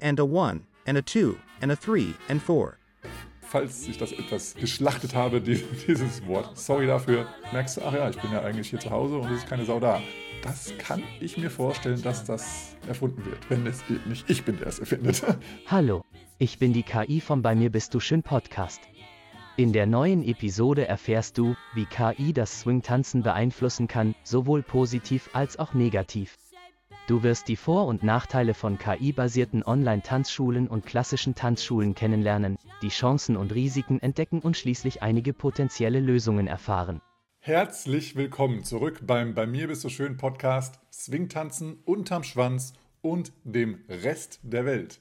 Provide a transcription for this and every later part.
and a 1, and a 2, and a 3, and 4. Falls ich das etwas geschlachtet habe, die, dieses Wort. Sorry dafür. Merkst du, ach ja, ich bin ja eigentlich hier zu Hause und es ist keine Sau da. Das kann ich mir vorstellen, dass das erfunden wird, wenn es nicht ich bin, der es erfindet. Hallo, ich bin die KI vom Bei mir bist du schön Podcast. In der neuen Episode erfährst du, wie KI das Swing-Tanzen beeinflussen kann, sowohl positiv als auch negativ. Du wirst die Vor- und Nachteile von KI-basierten Online-Tanzschulen und klassischen Tanzschulen kennenlernen, die Chancen und Risiken entdecken und schließlich einige potenzielle Lösungen erfahren. Herzlich willkommen zurück beim Bei mir bist du schön Podcast Swing-Tanzen unterm Schwanz und dem Rest der Welt.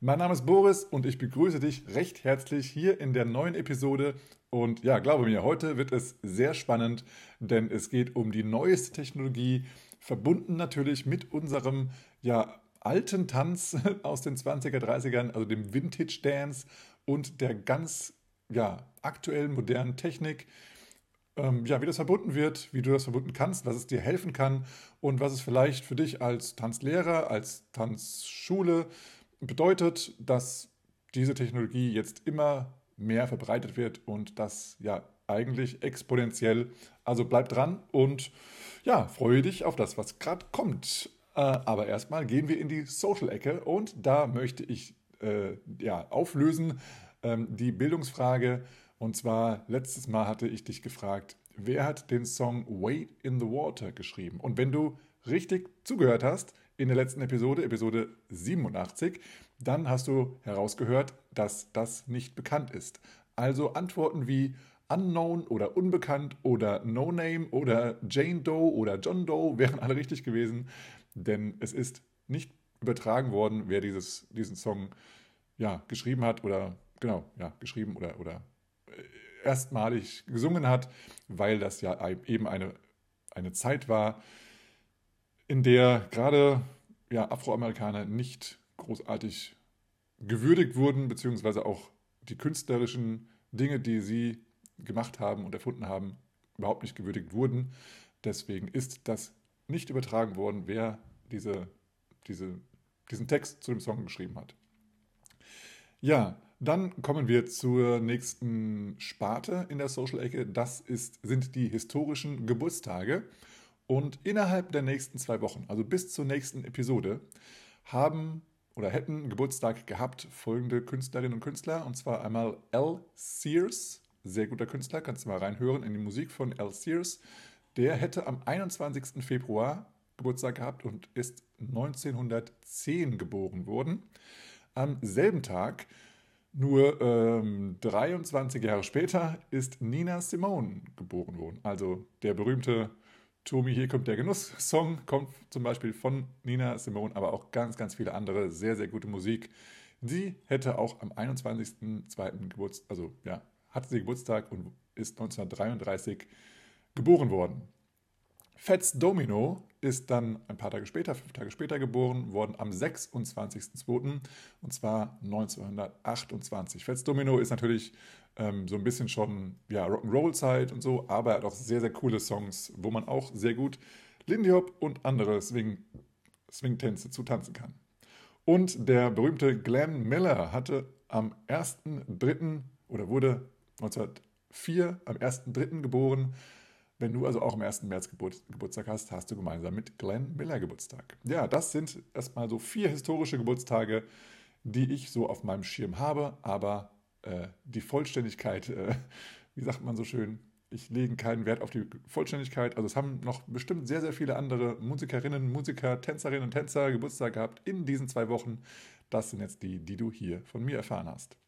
Mein Name ist Boris und ich begrüße dich recht herzlich hier in der neuen Episode. Und ja, glaube mir, heute wird es sehr spannend, denn es geht um die neueste Technologie, verbunden natürlich mit unserem ja, alten Tanz aus den 20er, 30ern, also dem Vintage Dance und der ganz ja, aktuellen, modernen Technik. Ähm, ja, wie das verbunden wird, wie du das verbunden kannst, was es dir helfen kann und was es vielleicht für dich als Tanzlehrer, als Tanzschule bedeutet, dass diese Technologie jetzt immer mehr verbreitet wird und das ja eigentlich exponentiell. Also bleib dran und ja, freue dich auf das, was gerade kommt. Äh, aber erstmal gehen wir in die Social-Ecke und da möchte ich äh, ja, auflösen ähm, die Bildungsfrage. Und zwar, letztes Mal hatte ich dich gefragt, wer hat den Song Wait in the Water geschrieben? Und wenn du richtig zugehört hast in der letzten Episode, Episode 87, dann hast du herausgehört, dass das nicht bekannt ist. Also Antworten wie Unknown oder Unbekannt oder No Name oder Jane Doe oder John Doe wären alle richtig gewesen, denn es ist nicht übertragen worden, wer dieses, diesen Song ja, geschrieben hat oder genau, ja, geschrieben oder, oder äh, erstmalig gesungen hat, weil das ja eben eine, eine Zeit war, in der gerade ja, Afroamerikaner nicht großartig gewürdigt wurden, beziehungsweise auch die künstlerischen Dinge, die sie gemacht haben und erfunden haben, überhaupt nicht gewürdigt wurden. Deswegen ist das nicht übertragen worden, wer diese, diese, diesen Text zu dem Song geschrieben hat. Ja, dann kommen wir zur nächsten Sparte in der Social-Ecke. Das ist, sind die historischen Geburtstage. Und innerhalb der nächsten zwei Wochen, also bis zur nächsten Episode, haben oder hätten Geburtstag gehabt folgende Künstlerinnen und Künstler. Und zwar einmal L. Sears, sehr guter Künstler, kannst du mal reinhören in die Musik von L. Sears. Der hätte am 21. Februar Geburtstag gehabt und ist 1910 geboren worden. Am selben Tag, nur ähm, 23 Jahre später, ist Nina Simone geboren worden. Also der berühmte Tomi, hier kommt der Genuss-Song, kommt zum Beispiel von Nina Simone, aber auch ganz, ganz viele andere sehr, sehr gute Musik. Sie hätte auch am 21.02. Geburtstag, also ja, hatte sie Geburtstag und ist 1933 geboren worden. Fats Domino ist dann ein paar Tage später, fünf Tage später geboren worden, am 26.02. und zwar 1928. Fats Domino ist natürlich ähm, so ein bisschen schon ja, Rock'n'Roll-Zeit und so, aber er hat auch sehr, sehr coole Songs, wo man auch sehr gut Lindy Hop und andere Swing, Swing-Tänze zu tanzen kann. Und der berühmte Glenn Miller hatte am 1.3. oder wurde 1904 am 1.3. geboren wenn du also auch am 1. März Geburt, Geburtstag hast, hast du gemeinsam mit Glenn Miller Geburtstag. Ja, das sind erstmal so vier historische Geburtstage, die ich so auf meinem Schirm habe, aber äh, die Vollständigkeit, äh, wie sagt man so schön, ich lege keinen Wert auf die Vollständigkeit. Also es haben noch bestimmt sehr, sehr viele andere Musikerinnen, Musiker, Tänzerinnen und Tänzer Geburtstag gehabt in diesen zwei Wochen. Das sind jetzt die, die du hier von mir erfahren hast.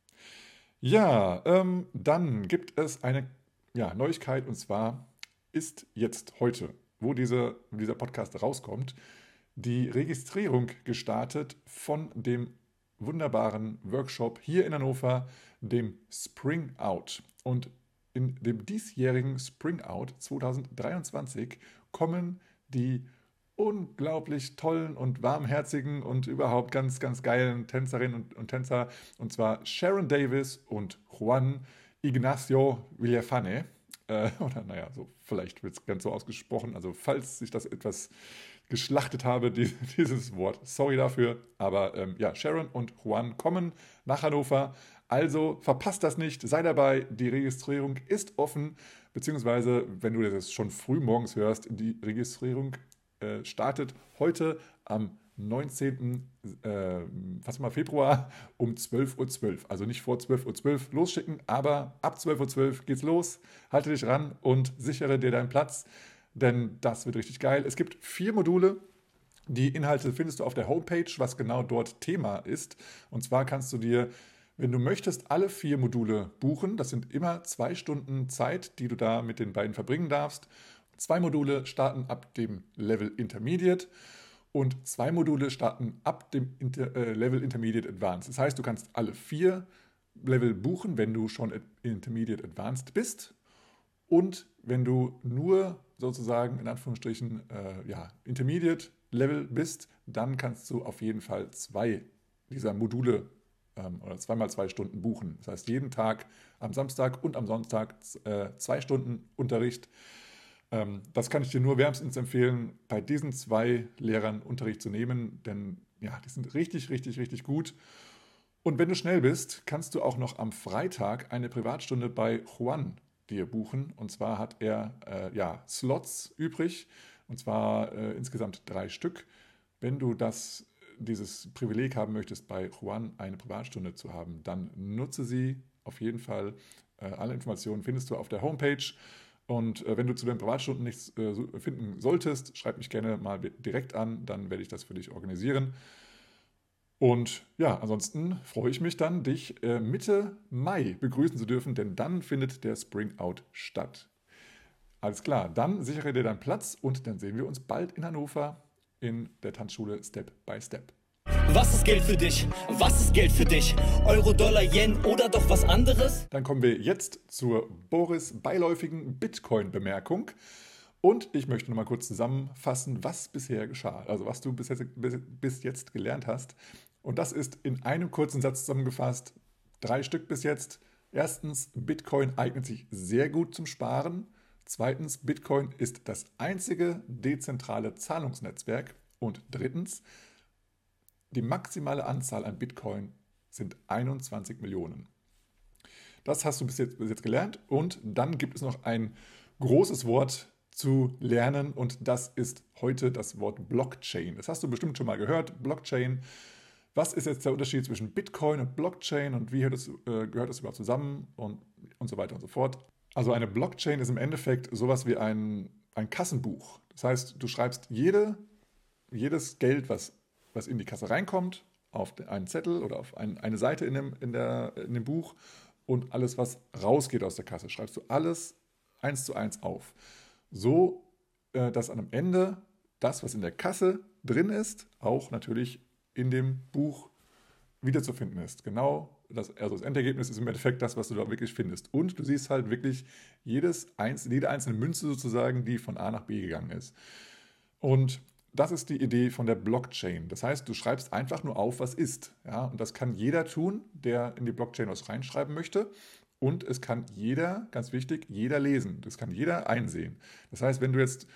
Ja, ähm, dann gibt es eine ja, Neuigkeit und zwar ist jetzt heute, wo diese, dieser Podcast rauskommt, die Registrierung gestartet von dem wunderbaren Workshop hier in Hannover, dem Spring Out. Und in dem diesjährigen Spring Out 2023 kommen die unglaublich tollen und warmherzigen und überhaupt ganz, ganz geilen Tänzerinnen und, und Tänzer, und zwar Sharon Davis und Juan Ignacio Villafane. Äh, oder naja, so vielleicht wird es ganz so ausgesprochen. Also falls sich das etwas geschlachtet habe, die, dieses Wort. Sorry dafür. Aber ähm, ja, Sharon und Juan kommen nach Hannover. Also verpasst das nicht, sei dabei. Die Registrierung ist offen, beziehungsweise, wenn du das schon früh morgens hörst, die Registrierung äh, startet heute am 19. Äh, was mal, Februar um 12.12 Uhr. .12. Also nicht vor 12.12 Uhr .12 losschicken, aber ab 12.12 Uhr geht's los. Halte dich ran und sichere dir deinen Platz, denn das wird richtig geil. Es gibt vier Module. Die Inhalte findest du auf der Homepage, was genau dort Thema ist. Und zwar kannst du dir, wenn du möchtest, alle vier Module buchen. Das sind immer zwei Stunden Zeit, die du da mit den beiden verbringen darfst. Zwei Module starten ab dem Level Intermediate und zwei Module starten ab dem Inter äh, Level Intermediate Advanced. Das heißt, du kannst alle vier Level buchen, wenn du schon Intermediate Advanced bist. Und wenn du nur sozusagen in Anführungsstrichen äh, ja, Intermediate Level bist, dann kannst du auf jeden Fall zwei dieser Module ähm, oder zweimal zwei Stunden buchen. Das heißt, jeden Tag am Samstag und am Sonntag äh, zwei Stunden Unterricht ähm, das kann ich dir nur wärmstens empfehlen, bei diesen zwei Lehrern Unterricht zu nehmen, denn ja, die sind richtig, richtig, richtig gut. Und wenn du schnell bist, kannst du auch noch am Freitag eine Privatstunde bei Juan dir buchen. Und zwar hat er äh, ja, Slots übrig, und zwar äh, insgesamt drei Stück. Wenn du das, dieses Privileg haben möchtest, bei Juan eine Privatstunde zu haben, dann nutze sie auf jeden Fall. Äh, alle Informationen findest du auf der Homepage. Und äh, wenn du zu den Privatstunden nichts äh, finden solltest, schreib mich gerne mal direkt an, dann werde ich das für dich organisieren. Und ja, ansonsten freue ich mich dann, dich äh, Mitte Mai begrüßen zu dürfen, denn dann findet der Spring Out statt. Alles klar, dann sichere dir deinen Platz und dann sehen wir uns bald in Hannover in der Tanzschule Step by Step. Was ist Geld für dich? Was ist Geld für dich? Euro, Dollar, Yen oder doch was anderes? Dann kommen wir jetzt zur Boris beiläufigen Bitcoin-Bemerkung. Und ich möchte nochmal kurz zusammenfassen, was bisher geschah, also was du bis jetzt, bis jetzt gelernt hast. Und das ist in einem kurzen Satz zusammengefasst, drei Stück bis jetzt. Erstens, Bitcoin eignet sich sehr gut zum Sparen. Zweitens, Bitcoin ist das einzige dezentrale Zahlungsnetzwerk. Und drittens, die maximale Anzahl an Bitcoin sind 21 Millionen. Das hast du bis jetzt, bis jetzt gelernt. Und dann gibt es noch ein großes Wort zu lernen und das ist heute das Wort Blockchain. Das hast du bestimmt schon mal gehört. Blockchain. Was ist jetzt der Unterschied zwischen Bitcoin und Blockchain und wie äh, gehört das überhaupt zusammen und, und so weiter und so fort? Also eine Blockchain ist im Endeffekt sowas wie ein, ein Kassenbuch. Das heißt, du schreibst jede, jedes Geld, was was in die Kasse reinkommt, auf einen Zettel oder auf ein, eine Seite in dem, in, der, in dem Buch und alles, was rausgeht aus der Kasse, schreibst du alles eins zu eins auf. So, äh, dass am Ende das, was in der Kasse drin ist, auch natürlich in dem Buch wiederzufinden ist. Genau, das, also das Endergebnis ist im Endeffekt das, was du da wirklich findest. Und du siehst halt wirklich jedes, jede einzelne Münze sozusagen, die von A nach B gegangen ist. Und das ist die Idee von der Blockchain. Das heißt, du schreibst einfach nur auf, was ist. Ja? Und das kann jeder tun, der in die Blockchain was reinschreiben möchte. Und es kann jeder, ganz wichtig, jeder lesen. Das kann jeder einsehen. Das heißt, wenn du jetzt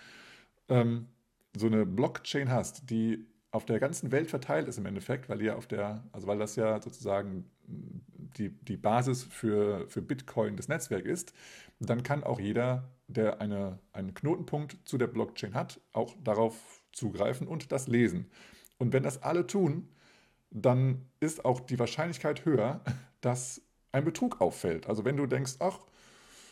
ähm, so eine Blockchain hast, die auf der ganzen Welt verteilt ist im Endeffekt, weil ja auf der, also weil das ja sozusagen die, die Basis für, für Bitcoin das Netzwerk ist, dann kann auch jeder, der eine, einen Knotenpunkt zu der Blockchain hat, auch darauf zugreifen und das lesen. Und wenn das alle tun, dann ist auch die Wahrscheinlichkeit höher, dass ein Betrug auffällt. Also wenn du denkst, ach,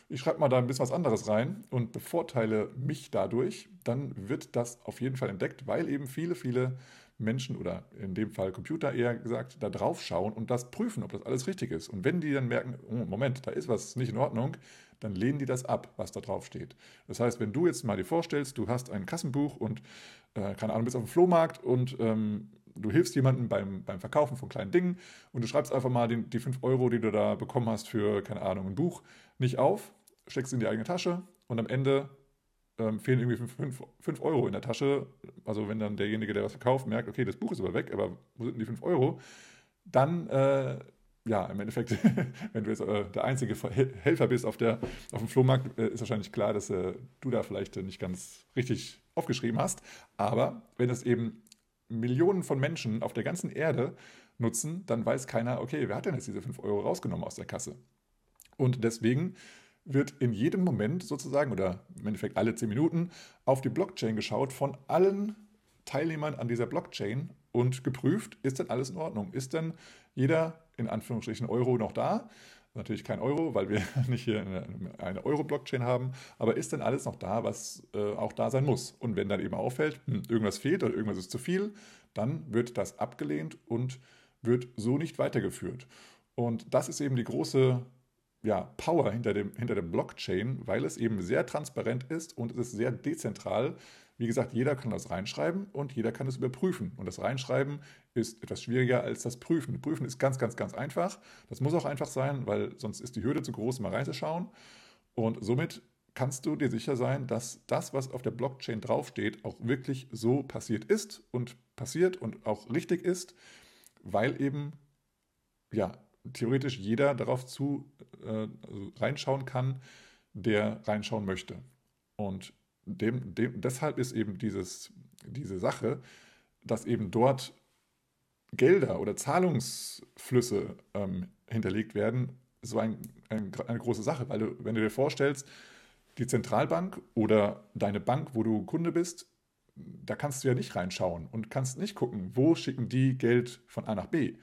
ich schreibe mal da ein bisschen was anderes rein und bevorteile mich dadurch, dann wird das auf jeden Fall entdeckt, weil eben viele, viele Menschen oder in dem Fall Computer eher gesagt, da drauf schauen und das prüfen, ob das alles richtig ist. Und wenn die dann merken, oh, Moment, da ist was nicht in Ordnung, dann lehnen die das ab, was da drauf steht. Das heißt, wenn du jetzt mal dir vorstellst, du hast ein Kassenbuch und, äh, keine Ahnung, bist auf dem Flohmarkt und ähm, du hilfst jemandem beim, beim Verkaufen von kleinen Dingen und du schreibst einfach mal den, die 5 Euro, die du da bekommen hast für, keine Ahnung, ein Buch, nicht auf, steckst in die eigene Tasche und am Ende ähm, fehlen irgendwie 5 Euro in der Tasche. Also wenn dann derjenige, der was verkauft, merkt, okay, das Buch ist aber weg, aber wo sind denn die 5 Euro? Dann äh, ja, im Endeffekt, wenn du jetzt äh, der einzige Helfer bist auf, der, auf dem Flohmarkt, äh, ist wahrscheinlich klar, dass äh, du da vielleicht nicht ganz richtig aufgeschrieben hast. Aber wenn es eben Millionen von Menschen auf der ganzen Erde nutzen, dann weiß keiner, okay, wer hat denn jetzt diese 5 Euro rausgenommen aus der Kasse? Und deswegen wird in jedem Moment sozusagen oder im Endeffekt alle 10 Minuten auf die Blockchain geschaut von allen Teilnehmern an dieser Blockchain und geprüft, ist denn alles in Ordnung? Ist denn jeder in Anführungsstrichen Euro noch da? Natürlich kein Euro, weil wir nicht hier eine, Euro-Blockchain haben, aber ist denn alles noch da, was äh, auch da sein muss? Und wenn dann eben auffällt, hm, irgendwas fehlt oder irgendwas ist zu viel, dann wird das abgelehnt und wird so nicht weitergeführt. Und das ist eben die große ja, Power hinter dem, hinter dem Blockchain, weil es eben sehr transparent ist und es ist sehr dezentral. Wie gesagt, jeder kann das reinschreiben und jeder kann es überprüfen. Und das Reinschreiben ist etwas schwieriger als das Prüfen. Prüfen ist ganz, ganz, ganz einfach. Das muss auch einfach sein, weil sonst ist die Hürde zu groß, mal reinzuschauen. Und somit kannst du dir sicher sein, dass das, was auf der Blockchain draufsteht, auch wirklich so passiert ist und passiert und auch richtig ist, weil eben ja theoretisch jeder darauf zu äh, also reinschauen kann, der reinschauen möchte. Und dem, dem, deshalb ist eben dieses, diese Sache, dass eben dort Gelder oder Zahlungsflüsse ähm, hinterlegt werden, so ein, ein, eine große Sache, weil du, wenn du dir vorstellst, die Zentralbank oder deine Bank, wo du Kunde bist, da kannst du ja nicht reinschauen und kannst nicht gucken, wo schicken die Geld von A nach B.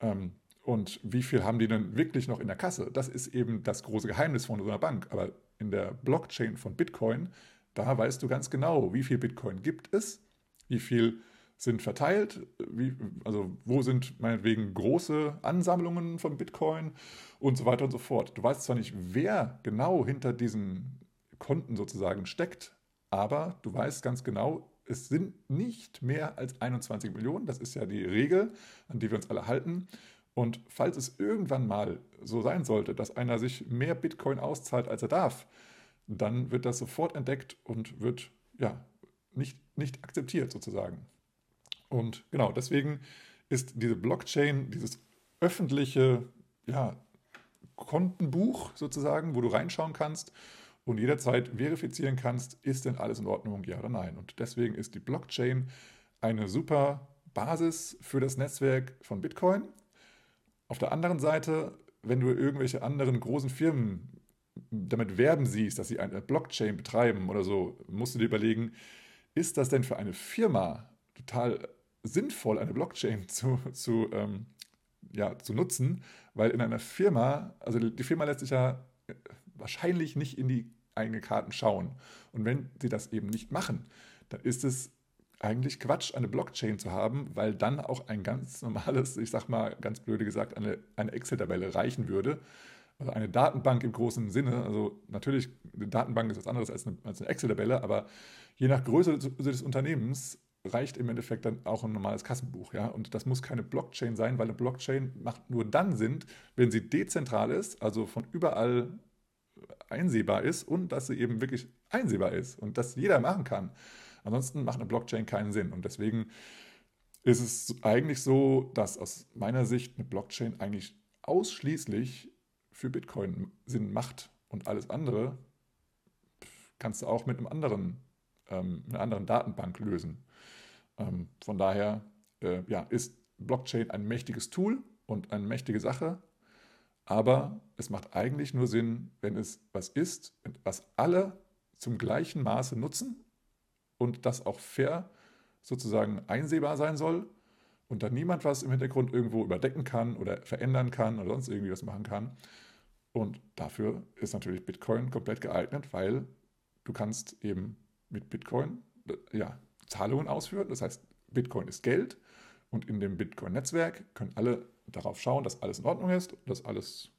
Ähm, und wie viel haben die denn wirklich noch in der Kasse? Das ist eben das große Geheimnis von so einer Bank. Aber in der Blockchain von Bitcoin, da weißt du ganz genau, wie viel Bitcoin gibt es, wie viel sind verteilt, wie, also wo sind meinetwegen große Ansammlungen von Bitcoin und so weiter und so fort. Du weißt zwar nicht, wer genau hinter diesen Konten sozusagen steckt, aber du weißt ganz genau, es sind nicht mehr als 21 Millionen. Das ist ja die Regel, an die wir uns alle halten. Und falls es irgendwann mal so sein sollte, dass einer sich mehr Bitcoin auszahlt, als er darf, dann wird das sofort entdeckt und wird ja nicht, nicht akzeptiert sozusagen. Und genau deswegen ist diese Blockchain, dieses öffentliche ja, Kontenbuch sozusagen, wo du reinschauen kannst und jederzeit verifizieren kannst, ist denn alles in Ordnung, ja oder nein. Und deswegen ist die Blockchain eine super Basis für das Netzwerk von Bitcoin auf der anderen Seite, wenn du irgendwelche anderen großen Firmen damit werben siehst, dass sie eine Blockchain betreiben oder so, musst du dir überlegen, ist das denn für eine Firma total sinnvoll, eine Blockchain zu, zu, ähm, ja, zu nutzen? Weil in einer Firma, also die Firma lässt sich ja wahrscheinlich nicht in die eigenen Karten schauen. Und wenn sie das eben nicht machen, dann ist es eigentlich Quatsch, eine Blockchain zu haben, weil dann auch ein ganz normales, ich sag mal ganz blöde gesagt, eine, eine Excel-Tabelle reichen würde. Also eine Datenbank im großen Sinne. Also natürlich, eine Datenbank ist was anderes als eine, als eine Excel-Tabelle, aber je nach Größe des, des Unternehmens reicht im Endeffekt dann auch ein normales Kassenbuch. Ja? Und das muss keine Blockchain sein, weil eine Blockchain macht nur dann Sinn, wenn sie dezentral ist, also von überall einsehbar ist und dass sie eben wirklich einsehbar ist und dass jeder machen kann. Ansonsten macht eine Blockchain keinen Sinn. Und deswegen ist es eigentlich so, dass aus meiner Sicht eine Blockchain eigentlich ausschließlich für Bitcoin Sinn macht und alles andere kannst du auch mit einem anderen, ähm, einer anderen Datenbank lösen. Ähm, von daher äh, ja, ist Blockchain ein mächtiges Tool und eine mächtige Sache, aber es macht eigentlich nur Sinn, wenn es was ist, was alle zum gleichen Maße nutzen und das auch fair sozusagen einsehbar sein soll und da niemand was im Hintergrund irgendwo überdecken kann oder verändern kann oder sonst irgendwie was machen kann. Und dafür ist natürlich Bitcoin komplett geeignet, weil du kannst eben mit Bitcoin ja, Zahlungen ausführen. Das heißt, Bitcoin ist Geld und in dem Bitcoin-Netzwerk können alle darauf schauen, dass alles in Ordnung ist, dass alles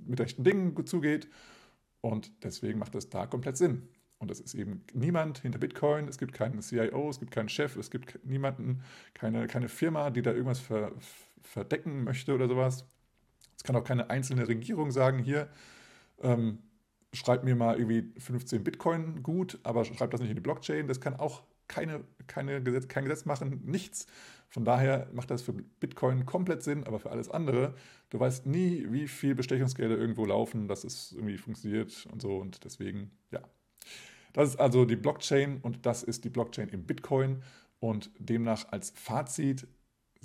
mit rechten Dingen zugeht. Und deswegen macht das da komplett Sinn. Und es ist eben niemand hinter Bitcoin, es gibt keinen CIO, es gibt keinen Chef, es gibt niemanden, keine, keine Firma, die da irgendwas ver, verdecken möchte oder sowas. Kann auch keine einzelne Regierung sagen, hier, ähm, schreibt mir mal irgendwie 15 Bitcoin gut, aber schreibt das nicht in die Blockchain. Das kann auch keine, keine Gesetz, kein Gesetz machen, nichts, Von daher macht das für Bitcoin komplett Sinn, aber für alles andere, du weißt nie, wie viel Bestechungsgelder irgendwo laufen, dass es irgendwie funktioniert und so. Und deswegen, ja. Das ist also die Blockchain und das ist die Blockchain im Bitcoin. Und demnach als Fazit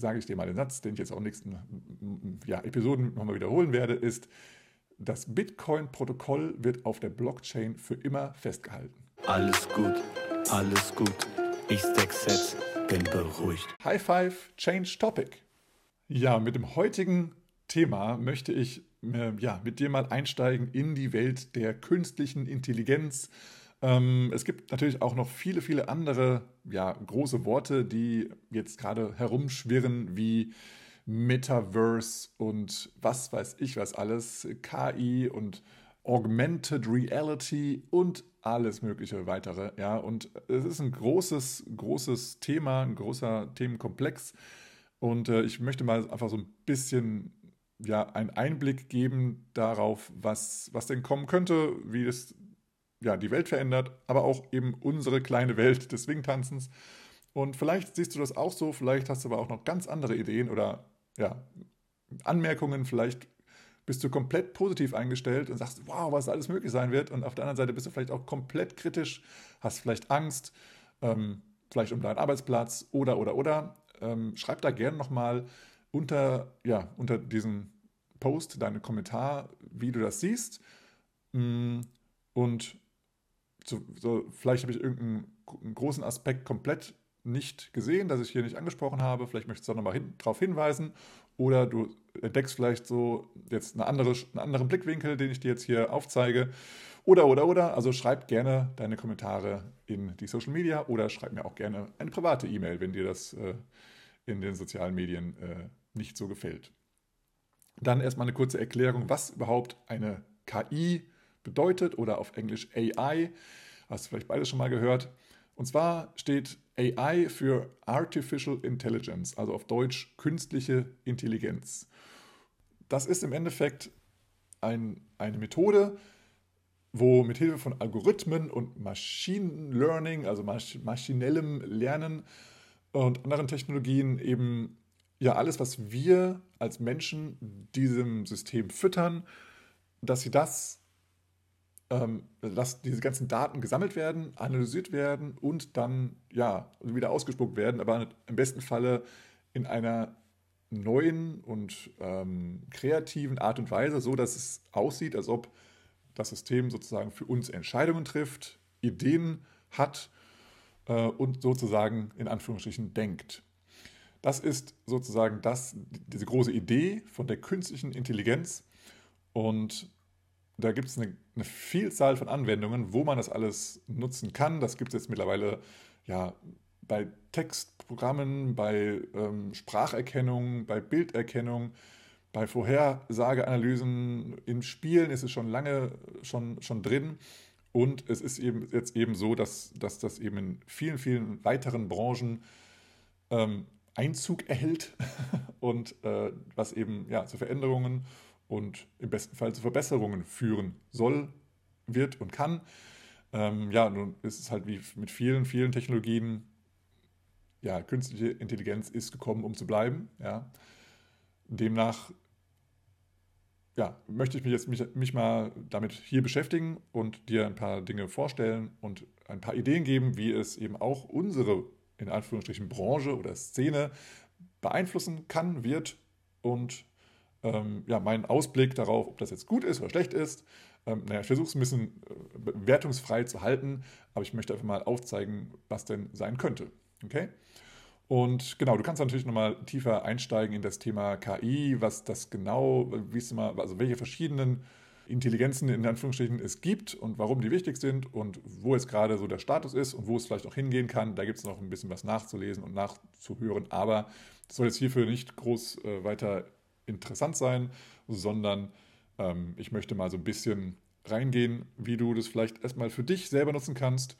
sage ich dir mal den Satz, den ich jetzt auch in den nächsten ja, Episoden nochmal wiederholen werde, ist, das Bitcoin-Protokoll wird auf der Blockchain für immer festgehalten. Alles gut, alles gut. Ich stack Sets, bin beruhigt. High Five, Change Topic. Ja, mit dem heutigen Thema möchte ich äh, ja, mit dir mal einsteigen in die Welt der künstlichen Intelligenz. Ähm, es gibt natürlich auch noch viele, viele andere ja, große Worte, die jetzt gerade herumschwirren, wie Metaverse und was weiß ich was alles, KI und Augmented Reality und alles mögliche weitere. Ja, und es ist ein großes, großes Thema, ein großer Themenkomplex. Und äh, ich möchte mal einfach so ein bisschen ja, einen Einblick geben darauf, was, was denn kommen könnte, wie das ja, die Welt verändert, aber auch eben unsere kleine Welt des Swingtanzens. Und vielleicht siehst du das auch so, vielleicht hast du aber auch noch ganz andere Ideen oder ja, Anmerkungen, vielleicht bist du komplett positiv eingestellt und sagst, wow, was alles möglich sein wird. Und auf der anderen Seite bist du vielleicht auch komplett kritisch, hast vielleicht Angst, ähm, vielleicht um deinen Arbeitsplatz oder, oder, oder. Ähm, schreib da gerne nochmal unter, ja, unter diesem Post deinen Kommentar, wie du das siehst. Mm, und so, so, vielleicht habe ich irgendeinen großen Aspekt komplett nicht gesehen, dass ich hier nicht angesprochen habe. Vielleicht möchtest du nochmal hin, darauf hinweisen. Oder du entdeckst vielleicht so jetzt eine andere, einen anderen Blickwinkel, den ich dir jetzt hier aufzeige. Oder, oder, oder. Also schreib gerne deine Kommentare in die Social Media oder schreib mir auch gerne eine private E-Mail, wenn dir das äh, in den sozialen Medien äh, nicht so gefällt. Dann erstmal eine kurze Erklärung, was überhaupt eine KI bedeutet oder auf Englisch AI. Hast du vielleicht beides schon mal gehört. Und zwar steht AI für Artificial Intelligence, also auf Deutsch künstliche Intelligenz. Das ist im Endeffekt ein, eine Methode, wo mit Hilfe von Algorithmen und Machine Learning, also maschinellem Lernen und anderen Technologien eben ja alles, was wir als Menschen diesem System füttern, dass sie das ähm, dass diese ganzen Daten gesammelt werden, analysiert werden und dann ja wieder ausgespuckt werden, aber im besten Falle in einer neuen und ähm, kreativen Art und Weise, so dass es aussieht, als ob das System sozusagen für uns Entscheidungen trifft, Ideen hat äh, und sozusagen in Anführungsstrichen denkt. Das ist sozusagen das, diese große Idee von der künstlichen Intelligenz. Und da gibt es eine, eine, Vielzahl von Anwendungen, wo man das alles nutzen kann. Das gibt es jetzt mittlerweile ja, bei Textprogrammen, bei ähm, Spracherkennung, bei Bilderkennung, bei Vorhersageanalysen. In Spielen ist es schon lange schon, schon drin. Und es ist eben jetzt eben so, dass, dass das eben in vielen, vielen weiteren Branchen ähm, Einzug erhält und äh, was eben ja, zu Veränderungen und im besten Fall zu Verbesserungen führen soll, wird und kann. Ähm, ja, nun ist es halt wie mit vielen, vielen Technologien, ja, künstliche Intelligenz ist gekommen, um zu bleiben. Ja. Demnach ja, möchte ich mich jetzt mich, mich mal damit hier beschäftigen und dir ein paar Dinge vorstellen und ein paar Ideen geben, wie es eben auch unsere, in Anführungsstrichen, Branche oder Szene beeinflussen kann, wird und ähm, ja, mein Ausblick darauf, ob das jetzt gut ist oder schlecht ist. Ähm, naja, ich versuche es ein bisschen äh, wertungsfrei zu halten, aber ich möchte einfach mal aufzeigen, was denn sein könnte. Okay? Und genau, du kannst natürlich nochmal tiefer einsteigen in das Thema KI, was das genau, wie es mal, also welche verschiedenen Intelligenzen in Anführungsstrichen es gibt und warum die wichtig sind und wo jetzt gerade so der Status ist und wo es vielleicht auch hingehen kann. Da gibt es noch ein bisschen was nachzulesen und nachzuhören, aber das soll jetzt hierfür nicht groß äh, weiter interessant sein, sondern ähm, ich möchte mal so ein bisschen reingehen, wie du das vielleicht erstmal für dich selber nutzen kannst.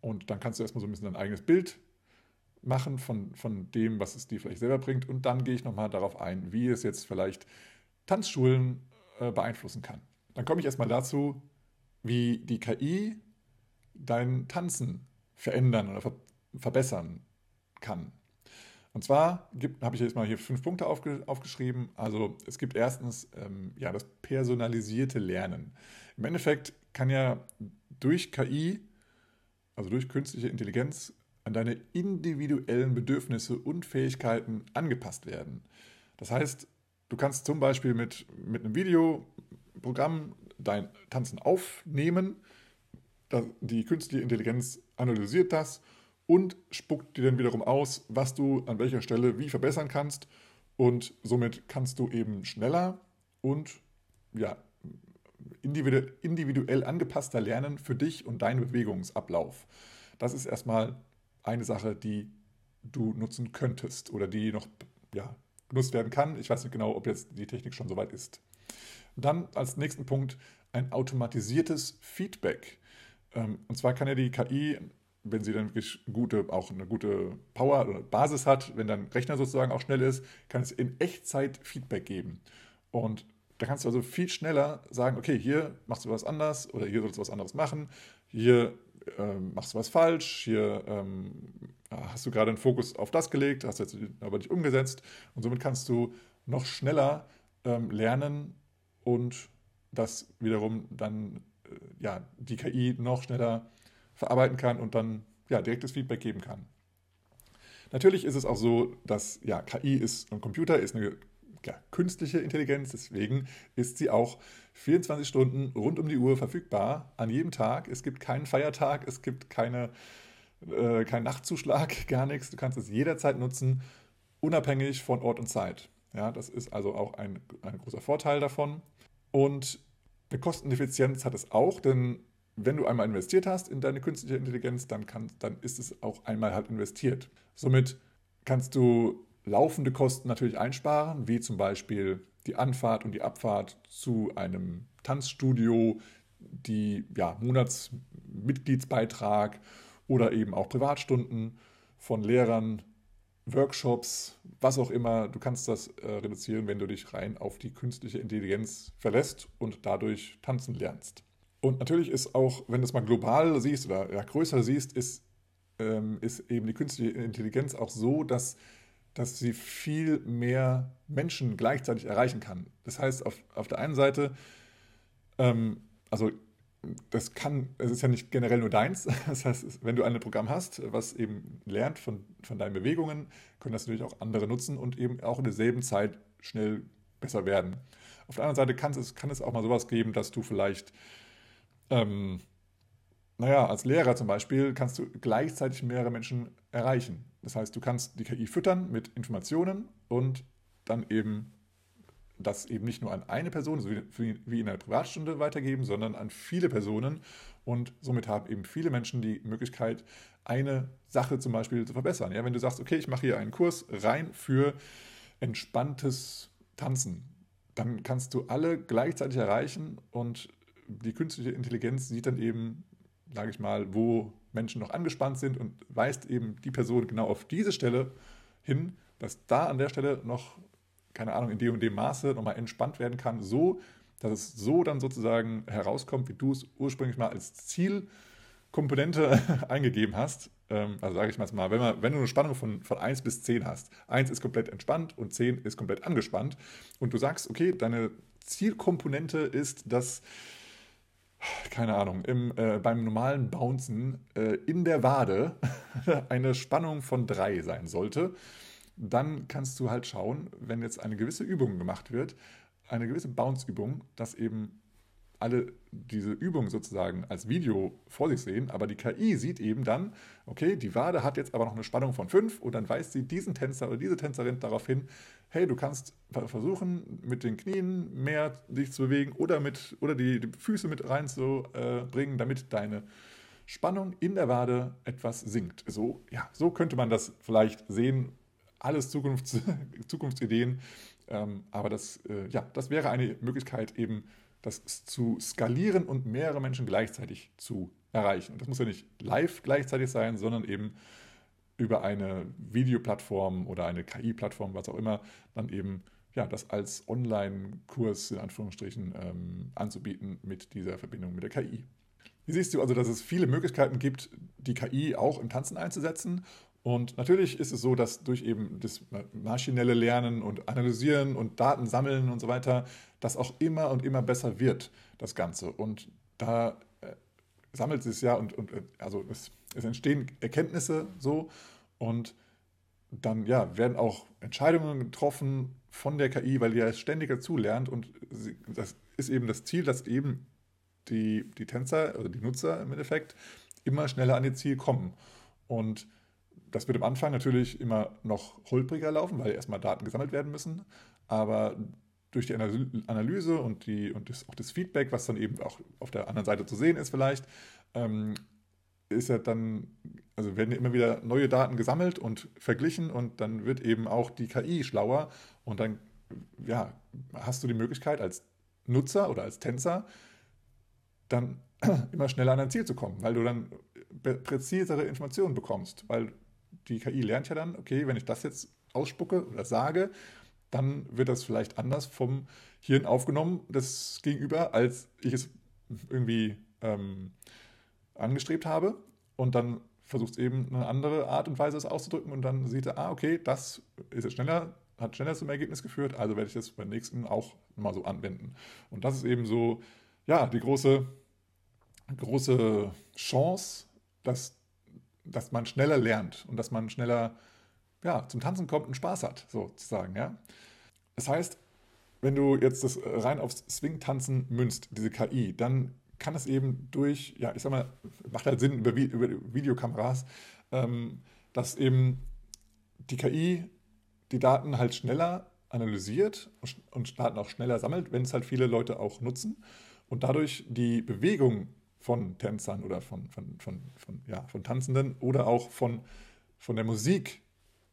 Und dann kannst du erstmal so ein bisschen dein eigenes Bild machen von, von dem, was es dir vielleicht selber bringt. Und dann gehe ich nochmal darauf ein, wie es jetzt vielleicht Tanzschulen äh, beeinflussen kann. Dann komme ich erstmal dazu, wie die KI dein Tanzen verändern oder ver verbessern kann. Und zwar habe ich jetzt mal hier fünf Punkte aufge, aufgeschrieben. Also es gibt erstens ähm, ja, das personalisierte Lernen. Im Endeffekt kann ja durch KI, also durch künstliche Intelligenz, an deine individuellen Bedürfnisse und Fähigkeiten angepasst werden. Das heißt, du kannst zum Beispiel mit, mit einem Videoprogramm dein Tanzen aufnehmen, die künstliche Intelligenz analysiert das und spuckt dir dann wiederum aus, was du an welcher Stelle wie verbessern kannst. Und somit kannst du eben schneller und ja, individuell, angepasster lernen für dich und deinen Bewegungsablauf. Das ist erstmal eine Sache, die du nutzen könntest oder die noch ja, genutzt werden kann. Ich weiß nicht genau, ob jetzt die Technik schon soweit ist. Dann als nächsten Punkt ein automatisiertes Feedback. Ähm, und zwar kann ja die KI, wenn sie dann wirklich gute, auch eine gute Power oder Basis hat, wenn dein Rechner sozusagen auch schnell ist, kann es in Echtzeit Feedback geben. Und da kannst du also viel schneller sagen, okay, hier machst du was anders oder hier sollst du was anderes machen, hier ähm, machst du was falsch, hier ähm, hast du gerade einen Fokus auf das gelegt, hast jetzt aber nicht umgesetzt und somit kannst du noch schneller ähm, lernen und das wiederum dann äh, ja, die KI noch schneller verarbeiten kann und dann ja, direktes Feedback geben kann. Natürlich ist es auch so, dass ja, KI ist ein Computer, ist eine ja, künstliche Intelligenz, deswegen ist sie auch 24 Stunden rund um die Uhr verfügbar, an jedem Tag. Es gibt keinen Feiertag, es gibt keine, äh, keinen Nachtzuschlag, gar nichts. Du kannst es jederzeit nutzen, unabhängig von Ort und Zeit. Ja, das ist also auch ein, ein großer Vorteil davon. Und eine Kosteneffizienz hat es auch, denn wenn du einmal investiert hast in deine künstliche Intelligenz, dann, kann, dann ist es auch einmal halt investiert. Somit kannst du laufende Kosten natürlich einsparen, wie zum Beispiel die Anfahrt und die Abfahrt zu einem Tanzstudio, die ja, Monatsmitgliedsbeitrag oder eben auch Privatstunden von Lehrern, Workshops, was auch immer. Du kannst das äh, reduzieren, wenn du dich rein auf die künstliche Intelligenz verlässt und dadurch tanzen lernst. Und natürlich ist auch, wenn du es mal global siehst oder ja, größer siehst, ist, ähm, ist eben die künstliche Intelligenz auch so, dass dass sie viel mehr Menschen gleichzeitig erreichen kann. Das heißt, auf, auf der einen Seite, ähm, also das kann, es ist ja nicht generell nur deins. Das heißt, wenn du ein Programm hast, was eben lernt von, von deinen Bewegungen, können das natürlich auch andere nutzen und eben auch in derselben Zeit schnell besser werden. Auf der anderen Seite kann es, kann es auch mal sowas geben, dass du vielleicht ähm, naja, als Lehrer zum Beispiel kannst du gleichzeitig mehrere Menschen erreichen. Das heißt, du kannst die KI füttern mit Informationen und dann eben das eben nicht nur an eine Person, so wie in einer Privatstunde weitergeben, sondern an viele Personen. Und somit haben eben viele Menschen die Möglichkeit, eine Sache zum Beispiel zu verbessern. Ja, wenn du sagst, okay, ich mache hier einen Kurs rein für entspanntes Tanzen, dann kannst du alle gleichzeitig erreichen und die künstliche Intelligenz sieht dann eben sage ich mal, wo Menschen noch angespannt sind und weist eben die Person genau auf diese Stelle hin, dass da an der Stelle noch, keine Ahnung, in dem und dem Maße nochmal entspannt werden kann, so, dass es so dann sozusagen herauskommt, wie du es ursprünglich mal als Zielkomponente eingegeben hast. Ähm, also sage ich mal, wenn, man, wenn du eine Spannung von, von 1 bis 10 hast, 1 ist komplett entspannt und 10 ist komplett angespannt und du sagst, okay, deine Zielkomponente ist, dass keine Ahnung, im, äh, beim normalen Bouncen äh, in der Wade eine Spannung von 3 sein sollte, dann kannst du halt schauen, wenn jetzt eine gewisse Übung gemacht wird, eine gewisse Bounce-Übung, dass eben alle diese Übung sozusagen als Video vor sich sehen, aber die KI sieht eben dann, okay, die Wade hat jetzt aber noch eine Spannung von 5 und dann weist sie diesen Tänzer oder diese Tänzerin darauf hin, hey, du kannst versuchen, mit den Knien mehr dich zu bewegen oder, mit, oder die, die Füße mit reinzubringen, damit deine Spannung in der Wade etwas sinkt. So, ja, so könnte man das vielleicht sehen. Alles Zukunfts Zukunftsideen. Ähm, aber das, äh, ja, das wäre eine Möglichkeit, eben das zu skalieren und mehrere Menschen gleichzeitig zu erreichen. Und das muss ja nicht live gleichzeitig sein, sondern eben über eine Videoplattform oder eine KI-Plattform, was auch immer, dann eben ja, das als Online-Kurs in Anführungsstrichen ähm, anzubieten mit dieser Verbindung mit der KI. Hier siehst du also, dass es viele Möglichkeiten gibt, die KI auch im Tanzen einzusetzen Und natürlich ist es so, dass durch eben das maschinelle Lernen und Analysieren und Daten sammeln und so weiter, das auch immer und immer besser wird, das Ganze. Und da äh, sammelt es ja und, und äh, also es, es entstehen Erkenntnisse so und dann ja, werden auch Entscheidungen getroffen von der KI, weil die ja ständig dazulernt und sie, das ist eben das Ziel, dass eben die, die Tänzer oder die Nutzer im Endeffekt immer schneller an ihr Ziel kommen. Und das wird am Anfang natürlich immer noch holpriger laufen, weil erstmal Daten gesammelt werden müssen. Aber durch die Analyse und, die, und das, auch das Feedback, was dann eben auch auf der anderen Seite zu sehen ist, vielleicht, ähm, ist ja dann, also werden immer wieder neue Daten gesammelt und verglichen und dann wird eben auch die KI schlauer und dann ja, hast du die Möglichkeit als Nutzer oder als Tänzer dann immer schneller an dein Ziel zu kommen, weil du dann präzisere Informationen bekommst, weil die KI lernt ja dann, okay, wenn ich das jetzt ausspucke oder sage, dann wird das vielleicht anders vom Hirn aufgenommen, das Gegenüber, als ich es irgendwie ähm, angestrebt habe. Und dann versucht es eben eine andere Art und Weise, es auszudrücken. Und dann sieht er, ah, okay, das ist jetzt schneller, hat schneller zum Ergebnis geführt, also werde ich das beim nächsten auch mal so anwenden. Und das ist eben so, ja, die große, große Chance, dass dass man schneller lernt und dass man schneller ja, zum Tanzen kommt und Spaß hat, sozusagen. Ja? Das heißt, wenn du jetzt das rein aufs Swing-Tanzen münzt, diese KI, dann kann es eben durch, ja, ich sag mal, macht halt Sinn über, über Videokameras, ähm, dass eben die KI die Daten halt schneller analysiert und Daten auch schneller sammelt, wenn es halt viele Leute auch nutzen und dadurch die Bewegung von Tänzern oder von, von, von, von, ja, von Tanzenden oder auch von, von der Musik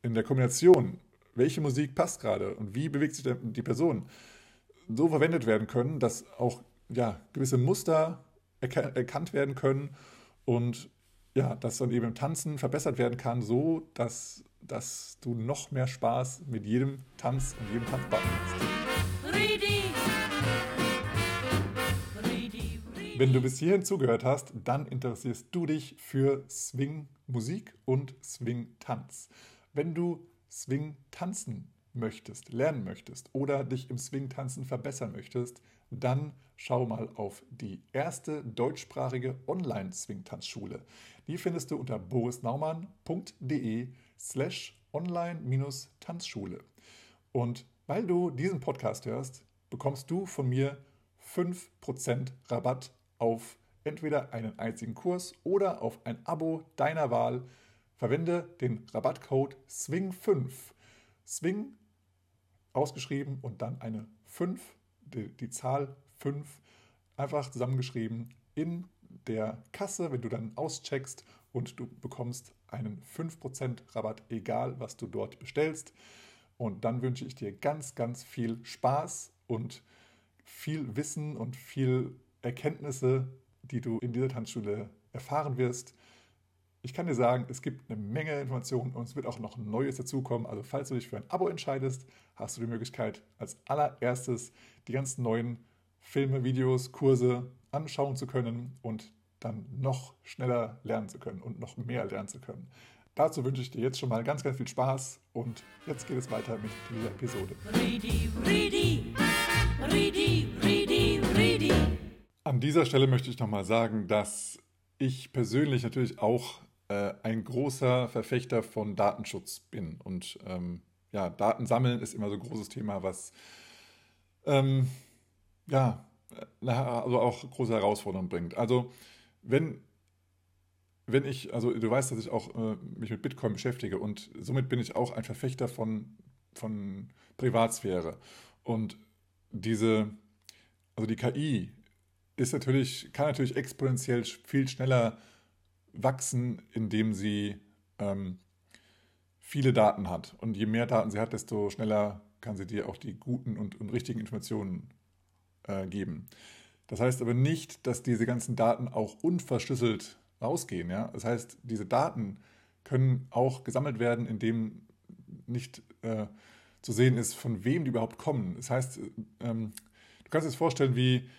in der Kombination. Welche Musik passt gerade und wie bewegt sich die Person? So verwendet werden können, dass auch ja, gewisse Muster erkannt werden können und ja, dass dann eben im Tanzen verbessert werden kann, so dass, dass du noch mehr Spaß mit jedem Tanz und jedem Tanzbutton hast. Wenn du bis hierhin zugehört hast, dann interessierst du dich für Swing-Musik und Swing-Tanz. Wenn du Swing tanzen möchtest, lernen möchtest oder dich im Swing-Tanzen verbessern möchtest, dann schau mal auf die erste deutschsprachige Online-Swing-Tanzschule. Die findest du unter borisnaumann.de slash online-tanzschule. Und weil du diesen Podcast hörst, bekommst du von mir 5% Rabatt auf entweder einen einzigen Kurs oder auf ein Abo deiner Wahl. Verwende den Rabattcode SWING5. SWING ausgeschrieben und dann eine 5, die, die Zahl 5, einfach zusammengeschrieben in der Kasse, wenn du dann auscheckst und du bekommst einen 5% Rabatt, egal was du dort bestellst. Und dann wünsche ich dir ganz, ganz viel Spaß und viel Wissen und viel Erkenntnisse, die du in dieser Tanzschule erfahren wirst. Ich kann dir sagen, es gibt eine Menge Informationen und es wird auch noch Neues dazukommen. Also falls du dich für ein Abo entscheidest, hast du die Möglichkeit, als allererstes die ganzen neuen Filme, Videos, Kurse anschauen zu können und dann noch schneller lernen zu können und noch mehr lernen zu können. Dazu wünsche ich dir jetzt schon mal ganz, ganz viel Spaß und jetzt geht es weiter mit dieser Episode. Ready, ready, ready, ready, ready. An dieser Stelle möchte ich nochmal sagen, dass ich persönlich natürlich auch äh, ein großer Verfechter von Datenschutz bin. Und ähm, ja, Daten sammeln ist immer so ein großes Thema, was ähm, ja, also auch große Herausforderungen bringt. Also wenn, wenn ich, also du weißt, dass ich auch äh, mich mit Bitcoin beschäftige und somit bin ich auch ein Verfechter von, von Privatsphäre. Und diese, also die KI ist natürlich, kann natürlich exponentiell viel schneller wachsen, indem sie ähm, viele Daten hat. Und je mehr Daten sie hat, desto schneller kann sie dir auch die guten und, und richtigen Informationen äh, geben. Das heißt aber nicht, dass diese ganzen Daten auch unverschlüsselt rausgehen. Ja? Das heißt, diese Daten können auch gesammelt werden, indem nicht äh, zu sehen ist, von wem die überhaupt kommen. Das heißt, ähm, du kannst dir das vorstellen wie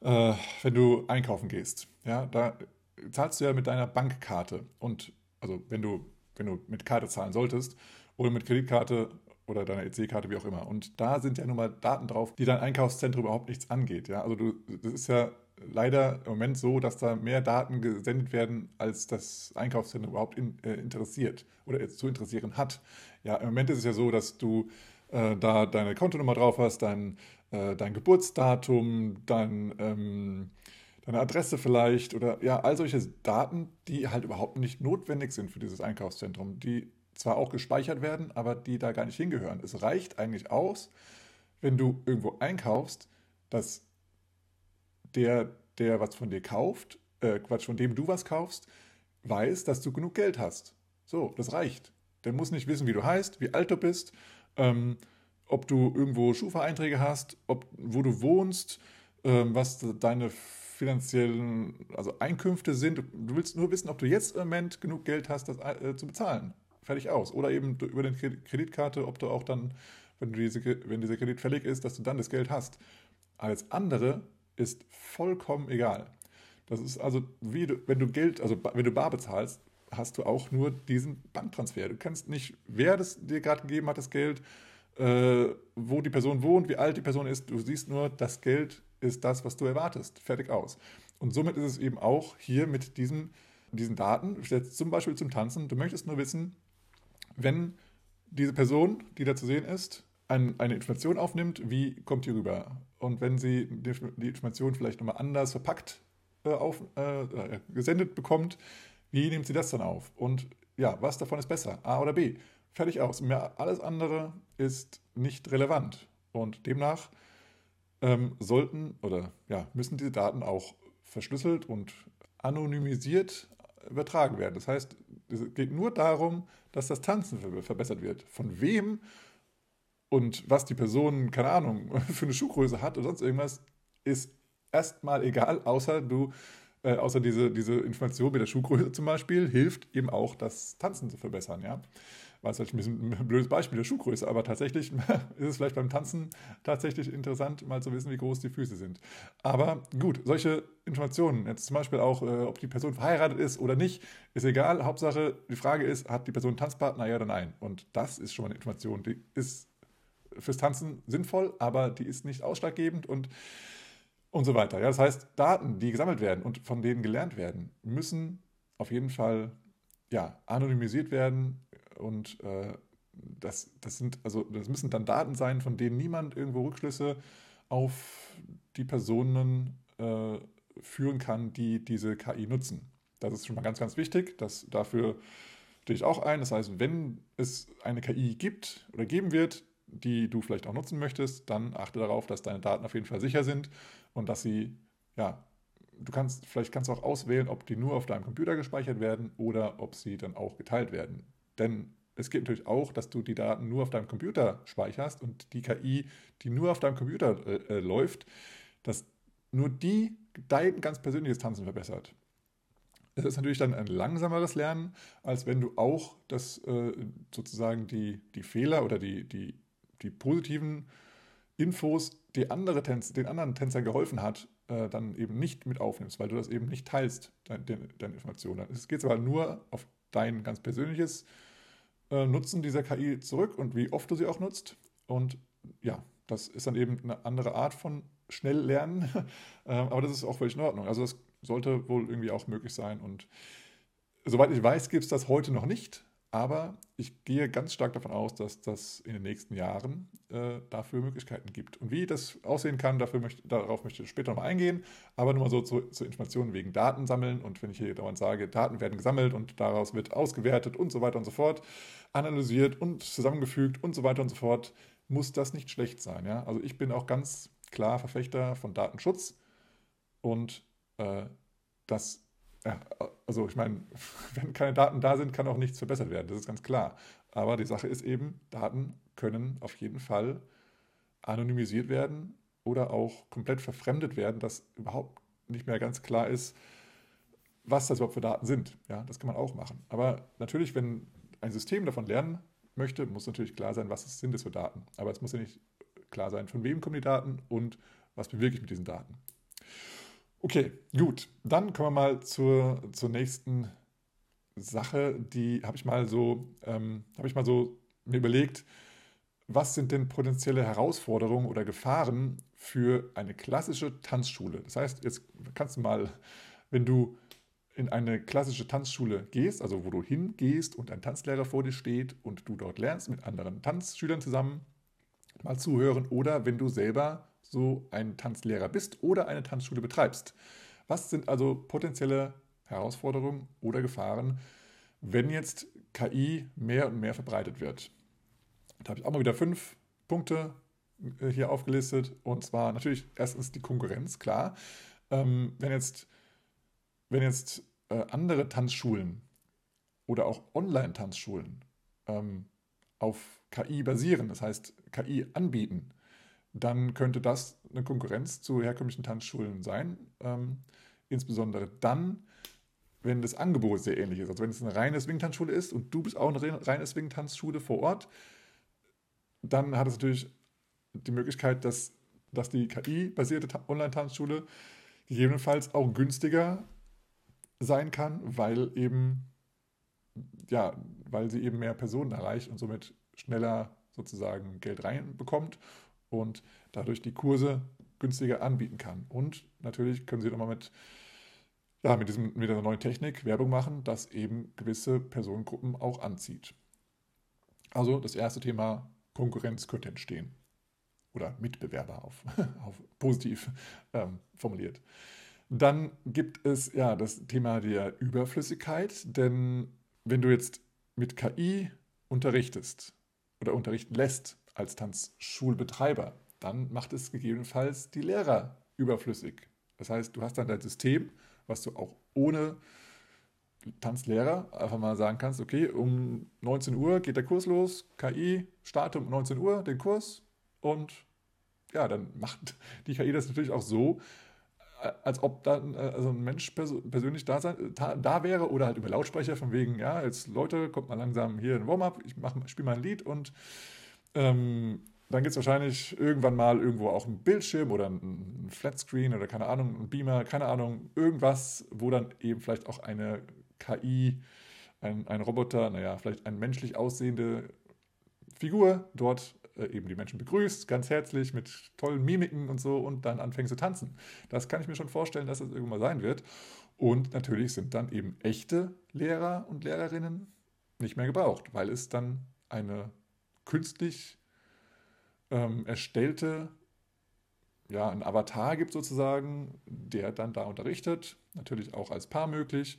äh, wenn du einkaufen gehst. Ja, da zahlst du ja mit deiner Bankkarte. Und also wenn du wenn du mit Karte zahlen solltest oder mit Kreditkarte oder deiner EC-Karte, wie auch immer. Und da sind ja nun mal Daten drauf, die dein Einkaufszentrum überhaupt nichts angeht. Ja? Also du, das ist ja leider im Moment so, dass da mehr Daten gesendet werden, als das Einkaufszentrum überhaupt in, äh, interessiert oder zu interessieren hat. Ja, im Moment ist es ja so, dass du äh, da deine Kontonummer drauf hast, dein, äh, dein Geburtsdatum, dein, ähm, deine Adresse vielleicht oder ja, all solche Daten, die halt überhaupt nicht notwendig sind für dieses Einkaufszentrum, die zwar auch gespeichert werden, aber die da gar nicht hingehören. Es reicht eigentlich aus, wenn du irgendwo einkaufst, dass der, der was von dir kauft, äh, Quatsch, von dem du was kaufst, weiß, dass du genug Geld hast. So, das reicht. Der muss nicht wissen, wie du heißt, wie alt du bist, ähm, ob du irgendwo Schufa-Einträge hast, ob, wo du wohnst, ähm, was deine finanziellen also Einkünfte sind. Du willst nur wissen, ob du jetzt im Moment genug Geld hast, das äh, zu bezahlen fertig aus. Oder eben über die Kreditkarte, ob du auch dann, wenn, du diese, wenn dieser Kredit fällig ist, dass du dann das Geld hast. Alles andere ist vollkommen egal. Das ist also wie du, wenn du Geld, also wenn du bar bezahlst, hast du auch nur diesen Banktransfer. Du kennst nicht, wer das dir gerade gegeben hat, das Geld, äh, wo die Person wohnt, wie alt die Person ist. Du siehst nur, das Geld ist das, was du erwartest. Fertig aus. Und somit ist es eben auch hier mit diesen, diesen Daten, jetzt zum Beispiel zum Tanzen, du möchtest nur wissen, wenn diese Person, die da zu sehen ist, ein, eine Information aufnimmt, wie kommt die rüber? Und wenn sie die, die Information vielleicht nochmal anders verpackt äh, auf, äh, äh, gesendet bekommt, wie nimmt sie das dann auf? Und ja, was davon ist besser? A oder B? Fertig aus. Mehr, alles andere ist nicht relevant. Und demnach ähm, sollten oder ja, müssen diese Daten auch verschlüsselt und anonymisiert übertragen werden. Das heißt, es geht nur darum, dass das Tanzen verbessert wird. Von wem und was die Person, keine Ahnung, für eine Schuhgröße hat oder sonst irgendwas, ist erstmal egal, außer du, äh, außer diese, diese Information mit der Schuhgröße zum Beispiel, hilft eben auch, das Tanzen zu verbessern, ja war jetzt ein bisschen ein blödes Beispiel der Schuhgröße, aber tatsächlich ist es vielleicht beim Tanzen tatsächlich interessant, mal zu wissen, wie groß die Füße sind. Aber gut, solche Informationen, jetzt zum Beispiel auch, äh, ob die Person verheiratet ist oder nicht, ist egal. Hauptsache, die Frage ist, hat die Person einen Tanzpartner, ja oder nein? Und das ist schon mal eine Information, die ist fürs Tanzen sinnvoll, aber die ist nicht ausschlaggebend und und so weiter. Ja, das heißt, Daten, die gesammelt werden und von denen gelernt werden, müssen auf jeden Fall ja, anonymisiert werden, und äh, das, das sind, also das müssen dann Daten sein, von denen niemand irgendwo Rückschlüsse auf die Personen äh, führen kann, die diese KI nutzen. Das ist schon mal ganz, ganz wichtig. Das, dafür stehe ich auch ein. Das heißt, wenn es eine KI gibt oder geben wird, die du vielleicht auch nutzen möchtest, dann achte darauf, dass deine Daten auf jeden Fall sicher sind und dass sie, ja, du kannst, vielleicht kannst du auch auswählen, ob die nur auf deinem Computer gespeichert werden oder ob sie dann auch geteilt werden. Denn es geht natürlich auch, dass du die Daten nur auf deinem Computer speicherst und die KI, die nur auf deinem Computer äh, äh, läuft, dass nur die dein ganz persönliches Tanzen verbessert. Es ist natürlich dann ein langsameres Lernen, als wenn du auch das äh, sozusagen die, die Fehler oder die, die, die positiven Infos, die andere Tänz, den anderen Tänzern geholfen hat, äh, dann eben nicht mit aufnimmst, weil du das eben nicht teilst, deine, deine Informationen. Es geht aber nur auf dein ganz persönliches äh, Nutzen dieser KI zurück und wie oft du sie auch nutzt. Und ja, das ist dann eben eine andere Art von schnell lernen, ähm, aber das ist auch völlig in Ordnung. Also das sollte wohl irgendwie auch möglich sein. Und soweit ich weiß, gibt es das heute noch nicht. Aber ich gehe ganz stark davon aus, dass das in den nächsten Jahren äh, dafür Möglichkeiten gibt. Und wie das aussehen kann, dafür möchte, darauf möchte ich später nochmal eingehen. Aber nur mal so zur, zur Information wegen Daten sammeln. Und wenn ich hier dauernd sage, Daten werden gesammelt und daraus wird ausgewertet und so weiter und so fort, analysiert und zusammengefügt und so weiter und so fort, muss das nicht schlecht sein. Ja? Also ich bin auch ganz klar Verfechter von Datenschutz und äh, das also ich meine, wenn keine Daten da sind, kann auch nichts verbessert werden, das ist ganz klar. Aber die Sache ist eben, Daten können auf jeden Fall anonymisiert werden oder auch komplett verfremdet werden, dass überhaupt nicht mehr ganz klar ist, was das überhaupt für Daten sind. Ja, das kann man auch machen. Aber natürlich, wenn ein System davon lernen möchte, muss natürlich klar sein, was sind das für Daten. Aber es muss ja nicht klar sein, von wem kommen die Daten und was bewirke ich mit diesen Daten. Okay, gut. Dann kommen wir mal zur, zur nächsten Sache, die habe ich mal so, ähm, habe ich mal so mir überlegt, was sind denn potenzielle Herausforderungen oder Gefahren für eine klassische Tanzschule? Das heißt, jetzt kannst du mal, wenn du in eine klassische Tanzschule gehst, also wo du hingehst und ein Tanzlehrer vor dir steht und du dort lernst mit anderen Tanzschülern zusammen, mal zuhören oder wenn du selber so ein Tanzlehrer bist oder eine Tanzschule betreibst. Was sind also potenzielle Herausforderungen oder Gefahren, wenn jetzt KI mehr und mehr verbreitet wird? Da habe ich auch mal wieder fünf Punkte äh, hier aufgelistet. Und zwar natürlich erstens die Konkurrenz, klar. Ähm, wenn jetzt, wenn jetzt äh, andere Tanzschulen oder auch Online-Tanzschulen ähm, auf KI basieren, das heißt KI anbieten, dann könnte das eine Konkurrenz zu herkömmlichen Tanzschulen sein. Ähm, insbesondere dann, wenn das Angebot sehr ähnlich ist. Also wenn es eine reine Swing-Tanzschule ist und du bist auch eine reine Swing-Tanzschule vor Ort, dann hat es natürlich die Möglichkeit, dass, dass die KI-basierte Online-Tanzschule gegebenenfalls auch günstiger sein kann, weil eben ja, weil sie eben mehr Personen erreicht und somit schneller sozusagen Geld reinbekommt und dadurch die Kurse günstiger anbieten kann. Und natürlich können sie nochmal mit, ja, mit, mit dieser neuen Technik Werbung machen, dass eben gewisse Personengruppen auch anzieht. Also das erste Thema Konkurrenz könnte entstehen. Oder Mitbewerber auf, auf positiv ähm, formuliert. Dann gibt es ja das Thema der Überflüssigkeit, denn wenn du jetzt mit KI unterrichtest oder unterrichten lässt als Tanzschulbetreiber, dann macht es gegebenenfalls die Lehrer überflüssig. Das heißt, du hast dann dein System, was du auch ohne Tanzlehrer einfach mal sagen kannst, okay, um 19 Uhr geht der Kurs los, KI startet um 19 Uhr den Kurs und ja, dann macht die KI das natürlich auch so, äh, als ob dann äh, also ein Mensch persönlich da, sein, da, da, wäre oder halt über Lautsprecher von wegen, ja, jetzt Leute, kommt mal langsam hier in Warm-up, ich spiele mal ein Lied und ähm, dann gibt es wahrscheinlich irgendwann mal irgendwo auch einen Bildschirm oder einen Flatscreen oder keine Ahnung, einen Beamer, keine Ahnung, irgendwas, wo dann eben vielleicht auch eine KI, ein, ein Roboter, naja, vielleicht eine menschlich aussehende Figur dort äh, eben die Menschen begrüßt, ganz herzlich mit tollen Mimiken und so und dann anfängt zu tanzen. Das kann ich mir schon vorstellen, dass das irgendwann mal sein wird. Und natürlich sind dann eben echte Lehrer und Lehrerinnen nicht mehr gebraucht, weil es dann eine künstlich ähm, erstellte, ja, ein Avatar gibt sozusagen, der dann da unterrichtet, natürlich auch als Paar möglich,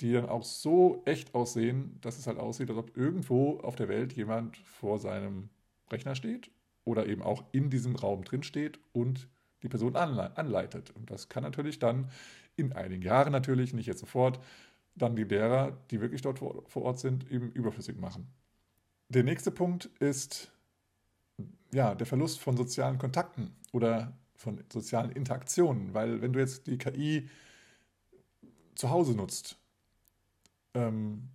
die dann auch so echt aussehen, dass es halt aussieht, als ob irgendwo auf der Welt jemand vor seinem Rechner steht oder eben auch in diesem Raum drin steht und die Person anleitet. Und das kann natürlich dann in einigen Jahren natürlich, nicht jetzt sofort, dann die Lehrer, die wirklich dort vor, Ort sind, eben überflüssig machen. Der nächste Punkt ist ja, der Verlust von sozialen Kontakten oder von sozialen Interaktionen, weil wenn du jetzt die KI zu Hause nutzt ähm,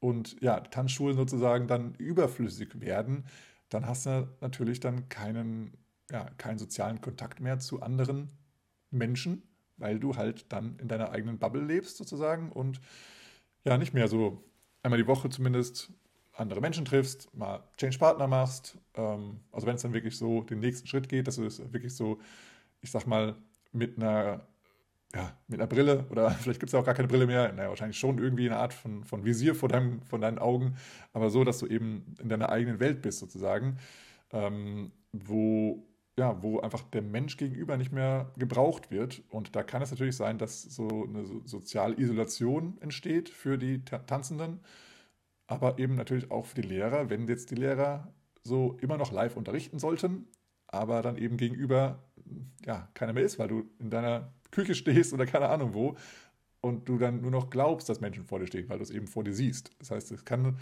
und ja, Tanzschulen sozusagen dann überflüssig werden, dann hast du natürlich dann keinen, ja, keinen sozialen Kontakt mehr zu anderen Menschen, weil du halt dann in deiner eigenen Bubble lebst sozusagen und ja, nicht mehr so einmal die Woche zumindest andere Menschen triffst, mal Change-Partner machst. Ähm, also wenn es dann wirklich so den nächsten Schritt geht, dass du es wirklich so, ich sag mal, mit einer ja, mit einer Brille oder vielleicht gibt es ja auch gar keine Brille mehr, naja, wahrscheinlich schon irgendwie eine Art von, von Visier vor, deinem, von deinen Augen, aber so, dass du eben in deiner eigenen Welt bist sozusagen, ähm, wo, ja, wo einfach der Mensch gegenüber nicht mehr gebraucht wird. Und da kann es natürlich sein, dass so eine soziale Isolation entsteht für die Tanzenden, aber eben natürlich auch für die Lehrer, wenn jetzt die Lehrer so immer noch live unterrichten sollten, aber dann eben gegenüber ja, keiner mehr ist, weil du in deiner Küche stehst oder keine Ahnung wo und du dann nur noch glaubst, dass Menschen vor dir stehen, weil du es eben vor dir siehst. Das heißt, es kann,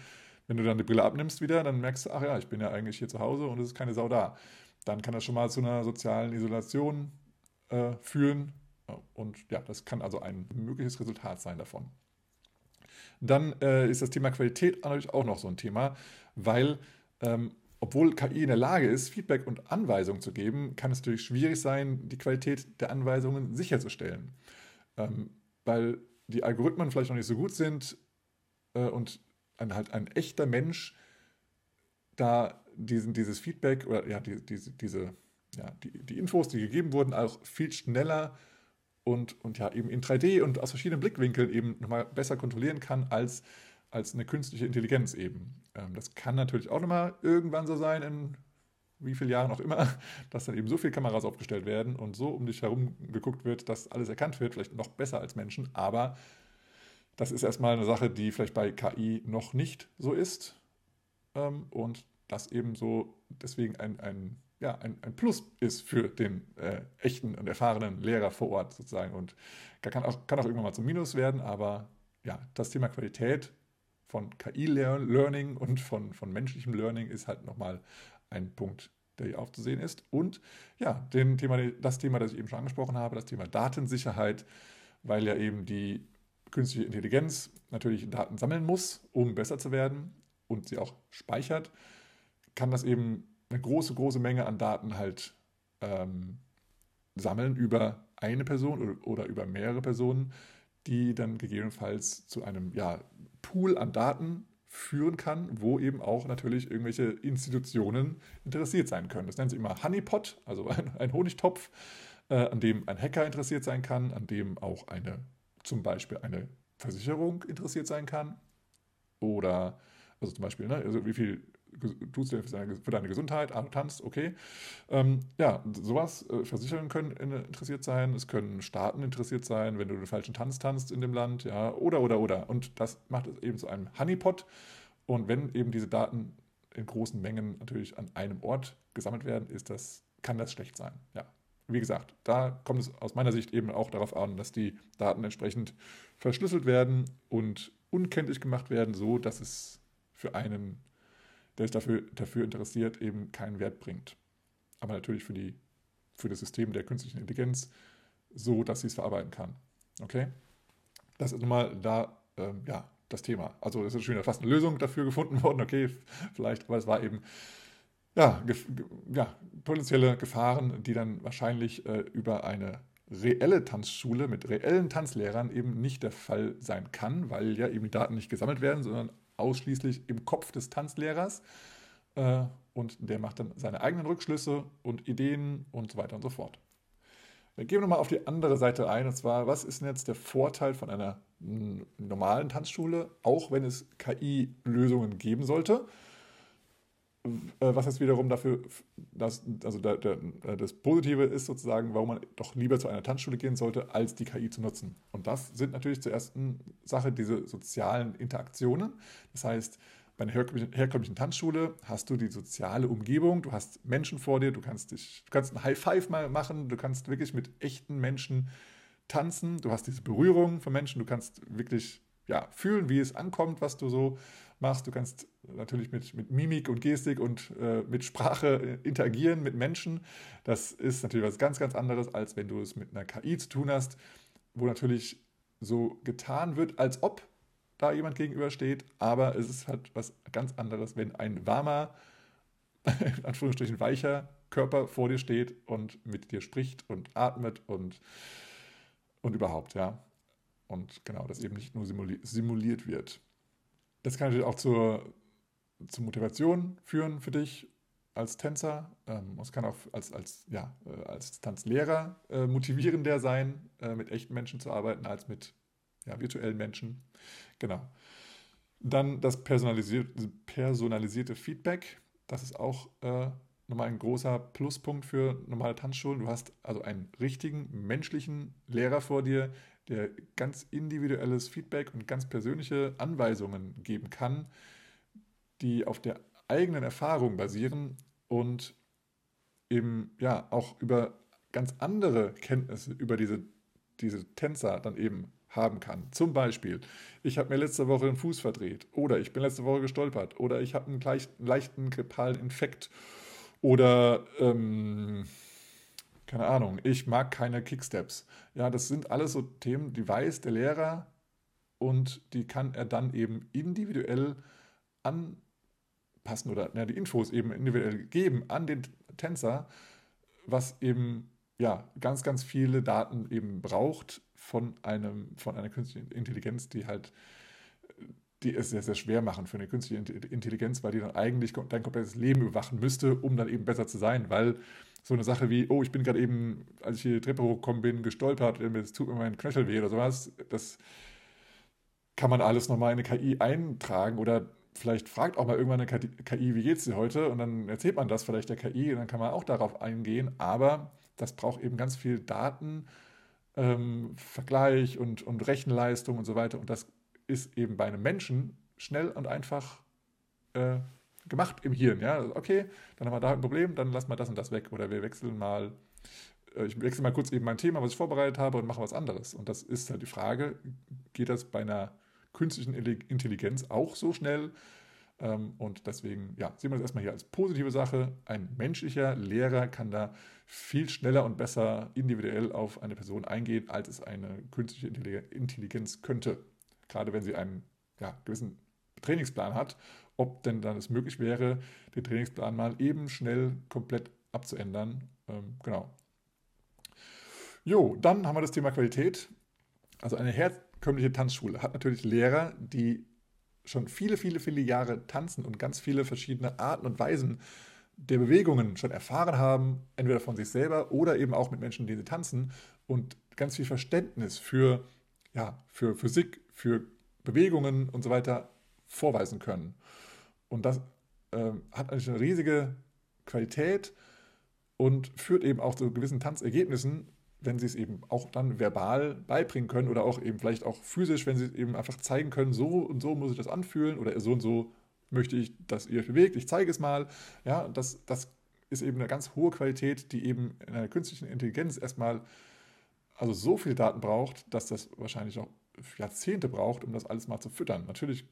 wenn du dann die Brille abnimmst wieder, dann merkst du, ach ja, ich bin ja eigentlich hier zu Hause und es ist keine Sau da. Dann kann das schon mal zu einer sozialen Isolation äh, führen und ja, das kann also ein mögliches Resultat sein davon. Dann äh, ist das Thema Qualität natürlich auch noch so ein Thema, weil ähm, obwohl KI in der Lage ist, Feedback und Anweisungen zu geben, kann es natürlich schwierig sein, die Qualität der Anweisungen sicherzustellen. Ähm, weil die Algorithmen vielleicht noch nicht so gut sind, äh, und ein, halt ein echter Mensch da diesen, dieses Feedback oder ja, die, diese, diese, ja, die, die Infos, die gegeben wurden, auch viel schneller und, und ja, eben in 3D und aus verschiedenen Blickwinkeln eben nochmal besser kontrollieren kann als, als eine künstliche Intelligenz eben. Ähm, das kann natürlich auch nochmal irgendwann so sein, in wie vielen Jahren auch immer, dass dann eben so viele Kameras aufgestellt werden und so um dich herum geguckt wird, dass alles erkannt wird, vielleicht noch besser als Menschen, aber das ist erstmal eine Sache, die vielleicht bei KI noch nicht so ist ähm, und das eben so deswegen ein, ein, ja, ein, ein Plus ist für den äh, echten und erfahrenen Lehrer vor Ort sozusagen und kann auch, kann auch irgendwann mal zum Minus werden, aber ja, das Thema Qualität von KI-Learning und von, von menschlichem Learning ist halt nochmal ein Punkt, der hier aufzusehen ist. Und ja, den Thema, das Thema, das ich eben schon angesprochen habe, das Thema Datensicherheit, weil ja eben die künstliche Intelligenz natürlich Daten sammeln muss, um besser zu werden und sie auch speichert, kann das eben eine große, große Menge an Daten halt ähm, sammeln über eine Person oder, oder, über mehrere Personen, die dann gegebenenfalls zu einem ja, Pool an Daten führen kann, wo eben auch natürlich irgendwelche Institutionen interessiert sein können. Das nennen sie immer Honeypot, also ein, ein Honigtopf, äh, an dem ein Hacker interessiert sein kann, an dem auch eine, zum Beispiel eine Versicherung interessiert sein kann. Oder, also zum Beispiel, ne, also wie viel tust du für deine, für deine Gesundheit, ah, du tanzt, okay. Ähm, ja, sowas, äh, Versicherungen können interessiert sein, es können Staaten interessiert sein, wenn du den falschen Tanz tanzt in dem Land, ja, oder, oder, oder. Und das macht es eben zu einem Honeypot. Und wenn eben diese Daten in großen Mengen natürlich an einem Ort gesammelt werden, ist das, kann das schlecht sein. Ja. Wie gesagt, da kommt es aus meiner Sicht eben auch darauf an, dass die Daten entsprechend verschlüsselt werden und unkenntlich gemacht werden, so dass es für einen der sich dafür, dafür interessiert, eben keinen Wert bringt. Aber natürlich für, die, für das System der künstlichen Intelligenz so, dass sie es verarbeiten kann. Okay? Das ist nochmal da, ähm, ja, das Thema. Also es ist schon fast eine Lösung dafür gefunden worden, okay, vielleicht, aber es war eben ja, ge ja, potenzielle Gefahren, die dann wahrscheinlich äh, über eine reelle Tanzschule mit reellen Tanzlehrern eben nicht der Fall sein kann, weil ja eben die Daten nicht gesammelt werden, sondern ausschließlich im Kopf des Tanzlehrers. Äh, und der macht dann seine eigenen Rückschlüsse und Ideen und so weiter und so fort. Dann gehen wir nochmal auf die andere Seite ein, und zwar, was ist denn jetzt der Vorteil von einer normalen Tanzschule, auch wenn es KI-Lösungen geben sollte? Äh, was jetzt wiederum dafür, dass, also der, der, das Positive ist sozusagen, warum man doch lieber zu einer Tanzschule gehen sollte, als die KI zu nutzen. Und das sind natürlich zur ersten Sache diese sozialen Interaktionen. Das heißt, bei einer herkömmlichen Tanzschule hast du die soziale Umgebung, du hast Menschen vor dir, du kannst, dich, du kannst ein High Five mal machen, du kannst wirklich mit echten Menschen tanzen, du hast diese Berührung von Menschen, du kannst wirklich ja, fühlen, wie es ankommt, was du so machst. Du kannst natürlich mit, mit Mimik und Gestik und äh, mit Sprache interagieren mit Menschen. Das ist natürlich was ganz, ganz anderes, als wenn du es mit einer KI zu tun hast, wo natürlich so getan wird, als ob da jemand gegenübersteht, aber es ist halt was ganz anderes, wenn ein warmer, in Anführungsstrichen weicher Körper vor dir steht und mit dir spricht und atmet und, und überhaupt, ja. Und genau, das eben nicht nur simuliert wird. Das kann natürlich auch zur, zur Motivation führen für dich als Tänzer. Ähm, es kann auch als, als, ja, äh, als Tanzlehrer äh, motivierender sein, äh, mit echten Menschen zu arbeiten, als mit ja, virtuellen Menschen. Genau. Dann das personalisierte, personalisierte Feedback. Das ist auch äh, nochmal ein großer Pluspunkt für normale Tanzschulen. Du hast also einen richtigen menschlichen Lehrer vor dir, der ganz individuelles Feedback und ganz persönliche Anweisungen geben kann, die auf der eigenen Erfahrung basieren und eben ja auch über ganz andere Kenntnisse über diese, diese Tänzer dann eben haben kann. Zum Beispiel, ich habe mir letzte Woche den Fuß verdreht oder ich bin letzte Woche gestolpert oder ich habe einen leichten grippalen Infekt oder ähm, keine Ahnung, ich mag keine Kicksteps. Ja, das sind alles so Themen, die weiß der Lehrer und die kann er dann eben individuell anpassen oder ja, die Infos eben individuell geben an den Tänzer, was eben ja ganz, ganz viele Daten eben braucht von einem, von einer künstlichen Intelligenz, die halt die es sehr, sehr schwer machen für eine künstliche Intelligenz, weil die dann eigentlich dein komplettes Leben überwachen müsste, um dann eben besser zu sein, weil so eine Sache wie, oh, ich bin gerade eben, als ich hier die Treppe hochgekommen bin, gestolpert, es tut mir mein Knöchel weh oder sowas, das kann man alles nochmal in eine KI eintragen oder vielleicht fragt auch mal irgendwann eine KI, wie geht's dir heute? Und dann erzählt man das vielleicht der KI und dann kann man auch darauf eingehen, aber das braucht eben ganz viel Daten, ähm, Vergleich und, und Rechenleistung und so weiter. Und das ist eben bei einem Menschen schnell und einfach äh, gemacht im Hirn. Ja? Also, okay, dann haben wir da ein Problem, dann lassen wir das und das weg. Oder wir wechseln mal, äh, ich wechsle mal kurz eben mein Thema, was ich vorbereitet habe und mache was anderes. Und das ist halt die Frage, geht das bei einer künstlichen Intelligenz auch so schnell? Ähm, und deswegen, ja, sehen wir das erstmal hier als positive Sache. Ein menschlicher Lehrer kann da viel schneller und besser individuell auf eine Person eingehen, als es eine künstliche Intelligenz könnte gerade wenn sie einen ja, gewissen Trainingsplan hat, ob denn dann es möglich wäre, den Trainingsplan mal eben schnell komplett abzuändern. Ähm, genau. Jo, dann haben wir das Thema Qualität. Also eine herkömmliche Tanzschule hat natürlich Lehrer, die schon viele, viele, viele Jahre tanzen und ganz viele verschiedene Arten und Weisen der Bewegungen schon erfahren haben, entweder von sich selber oder eben auch mit Menschen, die sie tanzen und ganz viel Verständnis für, ja, für Physik, für Bewegungen und so weiter vorweisen können. Und das äh, hat eigentlich eine riesige Qualität und führt eben auch zu gewissen Tanzergebnissen, wenn sie es eben auch dann verbal beibringen können oder auch eben vielleicht auch physisch, wenn sie es eben einfach zeigen können, so und so muss ich das anfühlen oder so und so möchte ich, dass ihr euch bewegt, ich zeige es mal. Ja, das, das ist eben eine ganz hohe Qualität, die eben in einer künstlichen Intelligenz erstmal also so viel Daten braucht, dass das wahrscheinlich auch Jahrzehnte braucht, um das alles mal zu füttern. Natürlich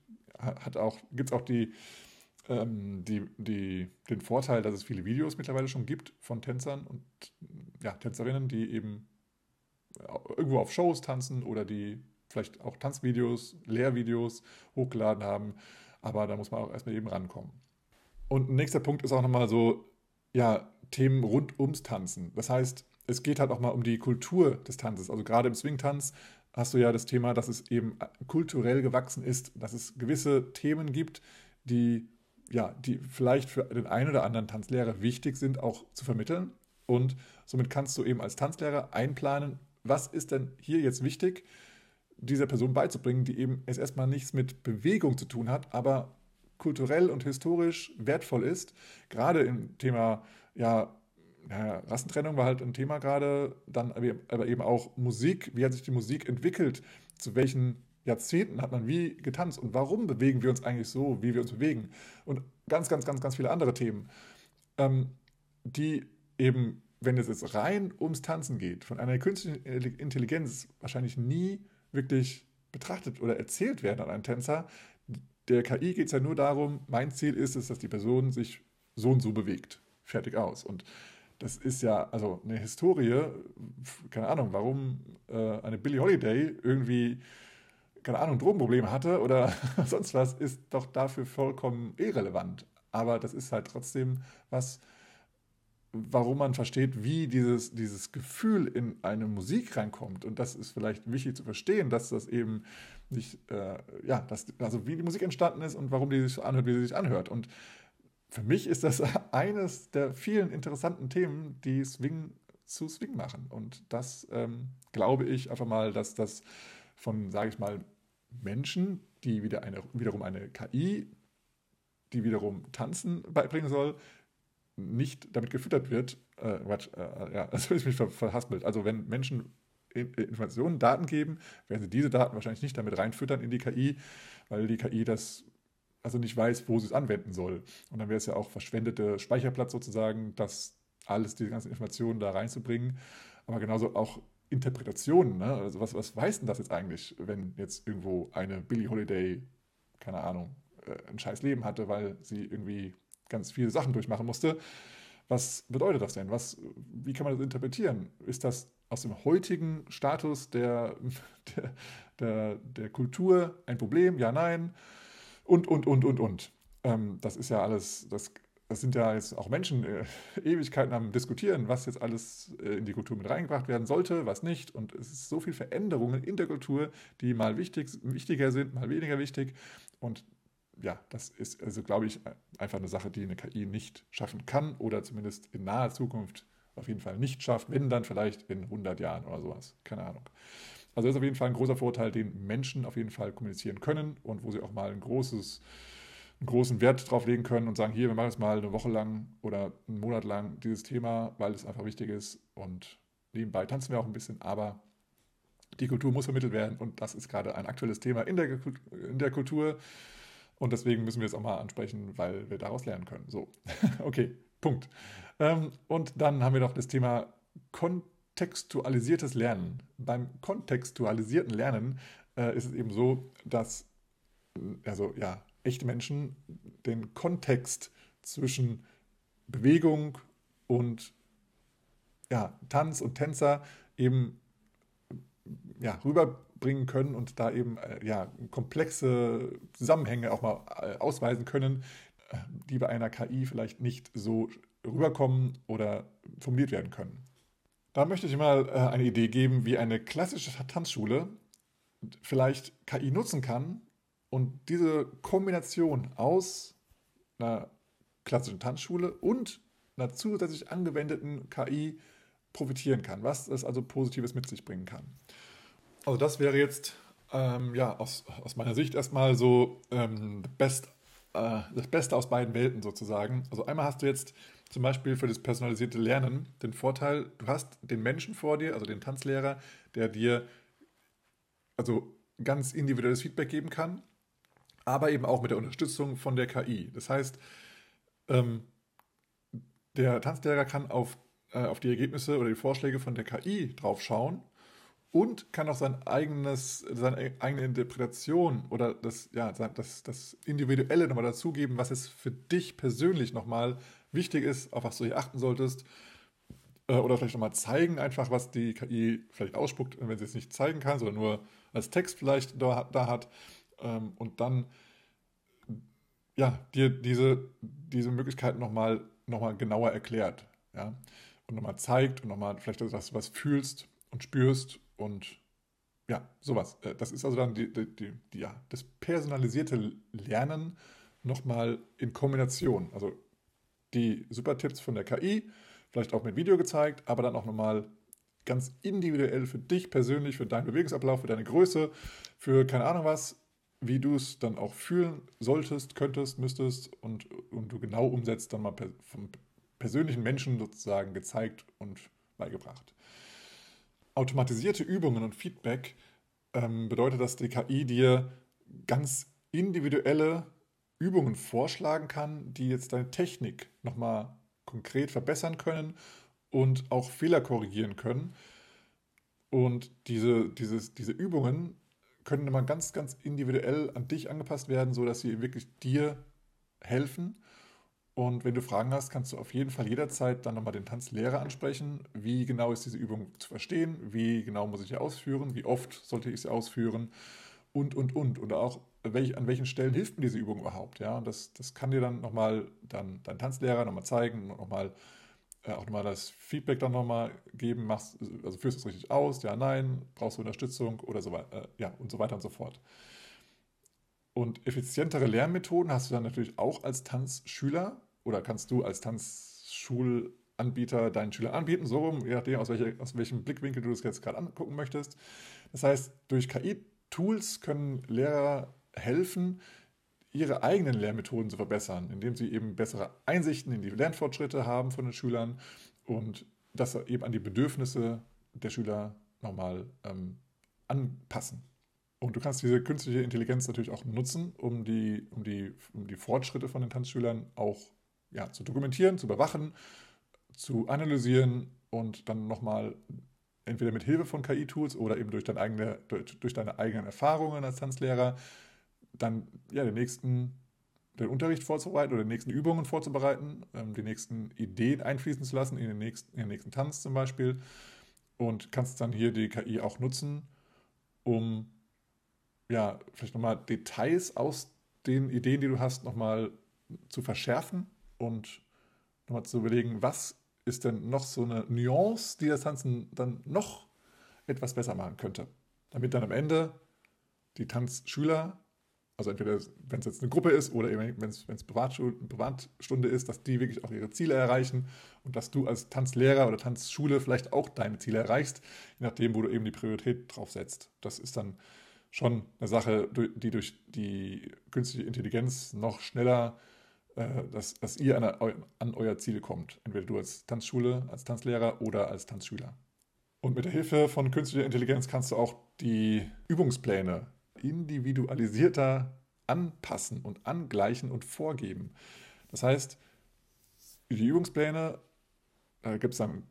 gibt es auch die, ähm, die, die, den Vorteil, dass es viele Videos mittlerweile schon gibt von Tänzern und ja, Tänzerinnen, die eben irgendwo auf Shows tanzen oder die vielleicht auch Tanzvideos, Lehrvideos hochgeladen haben. Aber da muss man auch erstmal eben rankommen. Und ein nächster Punkt ist auch nochmal so, ja, Themen rund ums Tanzen. Das heißt, es geht halt auch mal um die Kultur des Tanzes. Also gerade im Swing-Tanz hast du ja das Thema, dass es eben kulturell gewachsen ist, dass es gewisse Themen gibt, die ja, die vielleicht für den einen oder anderen Tanzlehrer wichtig sind, auch zu vermitteln. Und somit kannst du eben als Tanzlehrer einplanen, was ist denn hier jetzt wichtig, dieser Person beizubringen, die eben es erstmal nichts mit Bewegung zu tun hat, aber kulturell und historisch wertvoll ist. Gerade im Thema ja, Rassentrennung war halt ein Thema gerade, dann aber eben auch Musik, wie hat sich die Musik entwickelt, zu welchen Jahrzehnten hat man wie getanzt und warum bewegen wir uns eigentlich so, wie wir uns bewegen und ganz, ganz, ganz, ganz viele andere Themen, ähm, die eben, wenn es jetzt rein ums Tanzen geht, von einer künstlichen Intelligenz wahrscheinlich nie wirklich betrachtet oder erzählt werden an einen Tänzer. Der KI geht es ja nur darum, mein Ziel ist es, dass die Person sich so und so bewegt. Fertig aus. Und das ist ja, also eine Historie, keine Ahnung, warum äh, eine Billie Holiday irgendwie, keine Ahnung, Drogenprobleme hatte oder sonst was, ist doch dafür vollkommen irrelevant. Aber das ist halt trotzdem was, warum man versteht, wie dieses, dieses Gefühl in eine Musik reinkommt. Und das ist vielleicht wichtig zu verstehen, dass das eben nicht, äh, ja, dass, also wie die Musik entstanden ist und warum die sich so anhört, wie sie sich anhört. Und für mich ist das eines der vielen interessanten Themen, die Swing zu Swing machen. Und das ähm, glaube ich einfach mal, dass das von, sage ich mal, Menschen, die wieder eine, wiederum eine KI, die wiederum Tanzen beibringen soll, nicht damit gefüttert wird. Äh, Quatsch, äh, ja, das ist mich ver verhaspelt. Also wenn Menschen Informationen, Daten geben, werden sie diese Daten wahrscheinlich nicht damit reinfüttern in die KI, weil die KI das also nicht weiß, wo sie es anwenden soll. Und dann wäre es ja auch verschwendete Speicherplatz sozusagen, das alles, diese ganzen Informationen da reinzubringen. Aber genauso auch Interpretationen. Ne? Also was, was weiß denn das jetzt eigentlich, wenn jetzt irgendwo eine Billie Holiday, keine Ahnung, äh, ein scheiß Leben hatte, weil sie irgendwie ganz viele Sachen durchmachen musste. Was bedeutet das denn? Was, wie kann man das interpretieren? Ist das aus dem heutigen Status der, der, der, der Kultur ein Problem? Ja, nein und, und, und, und, und. Ähm, das ist ja alles, das das sind ja jetzt auch Menschen äh, Ewigkeiten am Diskutieren, was jetzt alles äh, in die Kultur mit reingebracht werden sollte, was nicht. Und es ist so viel Veränderungen in der Kultur, die mal wichtig, wichtiger sind, mal weniger wichtig. Und ja, das ist also, glaube ich, einfach eine Sache, die eine KI nicht schaffen kann oder zumindest in naher Zukunft auf jeden Fall nicht schafft, wenn dann vielleicht in 100 Jahren oder sowas. Keine Ahnung. Also das ist auf jeden Fall ein großer Vorteil, den Menschen auf jeden Fall kommunizieren können und wo sie auch mal ein großes einen großen Wert drauf legen können und sagen, hier, wir machen jetzt mal eine Woche lang oder einen Monat lang dieses Thema, weil es einfach wichtig ist und nebenbei tanzen wir auch ein bisschen, aber die Kultur muss vermittelt werden und das ist gerade ein aktuelles Thema in der, in der Kultur und deswegen müssen wir es auch mal ansprechen, weil wir daraus lernen können. So, okay, Punkt. Ähm, und dann haben wir noch das Thema kontextualisiertes Lernen. Beim kontextualisierten Lernen äh, ist es eben so, dass also ja, echte Menschen den Kontext zwischen Bewegung und ja, Tanz und Tänzer eben ja, rüberbringen können und da eben äh, ja, komplexe Zusammenhänge auch mal äh, ausweisen können, die bei einer KI vielleicht nicht so rüberkommen oder formuliert werden können. Da möchte ich mal äh, eine Idee geben, wie eine klassische Tanzschule vielleicht KI nutzen kann, und diese Kombination aus einer klassischen Tanzschule und einer zusätzlich angewendeten KI profitieren kann, was es also Positives mit sich bringen kann. Also das wäre jetzt ähm, ja, aus, aus meiner Sicht erstmal so ähm, best, äh, das Beste aus beiden Welten sozusagen. Also einmal hast du jetzt zum Beispiel für das personalisierte Lernen den Vorteil, du hast den Menschen vor dir, also den Tanzlehrer, der dir also ganz individuelles Feedback geben kann aber eben auch mit der Unterstützung von der KI. Das heißt, ähm, der Tanzlehrer kann auf, äh, auf die Ergebnisse oder die Vorschläge von der KI draufschauen und kann auch sein eigenes, seine eigene Interpretation oder das, ja, das, das Individuelle nochmal dazugeben, was es für dich persönlich nochmal wichtig ist, auf was du hier achten solltest. Äh, oder vielleicht nochmal zeigen, einfach, was die KI vielleicht ausspuckt, wenn sie es nicht zeigen kann, sondern nur als Text vielleicht da, da hat ähm, und dann ja, dir diese, diese Möglichkeit nochmal noch mal genauer erklärt. Ja? Und nochmal zeigt und nochmal vielleicht, dass du was fühlst und spürst und ja, sowas. Äh, das ist also dann die, die, die ja, das personalisierte Lernen nochmal in Kombination. Also die super Tipps von der KI, vielleicht auch mit Video gezeigt, aber dann auch nochmal ganz individuell für dich persönlich, für deinen Bewegungsablauf, für deine Größe, für keine Ahnung was, wie du es dann auch fühlen solltest, könntest, müsstest und, und du genau umsetzt, dann mal per, vom persönlichen Menschen sozusagen gezeigt und beigebracht. Automatisierte Übungen und Feedback ähm, bedeutet, dass die KI dir ganz individuelle Übungen vorschlagen kann, die jetzt deine Technik nochmal konkret verbessern können und auch Fehler korrigieren können. Und diese, dieses, diese Übungen können immer ganz, ganz individuell an dich angepasst werden, sodass sie wirklich dir helfen. Und wenn du Fragen hast, kannst du auf jeden Fall jederzeit dann nochmal den Tanzlehrer ansprechen. Wie genau ist diese Übung zu verstehen? Wie genau muss ich sie ausführen? Wie oft sollte ich sie ausführen? Und, und, und. Und auch, welch, an welchen Stellen hilft mir diese Übung überhaupt? Ja, und das, das kann dir dann nochmal dann dein Tanzlehrer nochmal zeigen und nochmal äh, auch nochmal das Feedback dann nochmal geben, machst, also führst du es richtig aus, ja, nein, brauchst du Unterstützung? Oder so weiter, äh, ja, und so weiter und so fort. Und effizientere Lernmethoden hast du dann natürlich auch als Tanzschüler? Oder kannst du als Tanzschulanbieter deinen Schülern anbieten, so rum, je nachdem, aus, welche, aus welchem Blickwinkel du das jetzt gerade angucken möchtest. Das heißt, durch KI-Tools können Lehrer helfen, ihre eigenen Lehrmethoden zu verbessern, indem sie eben bessere Einsichten in die Lernfortschritte haben von den Schülern und das eben an die Bedürfnisse der Schüler nochmal ähm, anpassen. Und du kannst diese künstliche Intelligenz natürlich auch nutzen, um die, um die, um die Fortschritte von den Tanzschülern auch ja, zu dokumentieren, zu überwachen, zu analysieren und dann nochmal entweder mit Hilfe von KI-Tools oder eben durch, dein eigene, durch, durch deine eigenen Erfahrungen als Tanzlehrer dann ja, den nächsten den Unterricht vorzubereiten oder die nächsten Übungen vorzubereiten, ähm, die nächsten Ideen einfließen zu lassen in den, nächsten, in den nächsten Tanz zum Beispiel. Und kannst dann hier die KI auch nutzen, um ja, vielleicht nochmal Details aus den Ideen, die du hast, nochmal zu verschärfen und nochmal zu überlegen, was ist denn noch so eine Nuance, die das Tanzen dann noch etwas besser machen könnte. Damit dann am Ende die Tanzschüler, also entweder wenn es jetzt eine Gruppe ist oder wenn es Privatstunde ist, dass die wirklich auch ihre Ziele erreichen und dass du als Tanzlehrer oder Tanzschule vielleicht auch deine Ziele erreichst, je nachdem, wo du eben die Priorität drauf setzt. Das ist dann schon eine Sache, die durch die künstliche Intelligenz noch schneller, äh, dass, dass ihr an, an euer Ziel kommt. Entweder du als Tanzschule, als Tanzlehrer oder als Tanzschüler. Und mit der Hilfe von künstlicher Intelligenz kannst du auch die Übungspläne individualisierter anpassen und angleichen und vorgeben. Das heißt, die Übungspläne äh, gibt es dann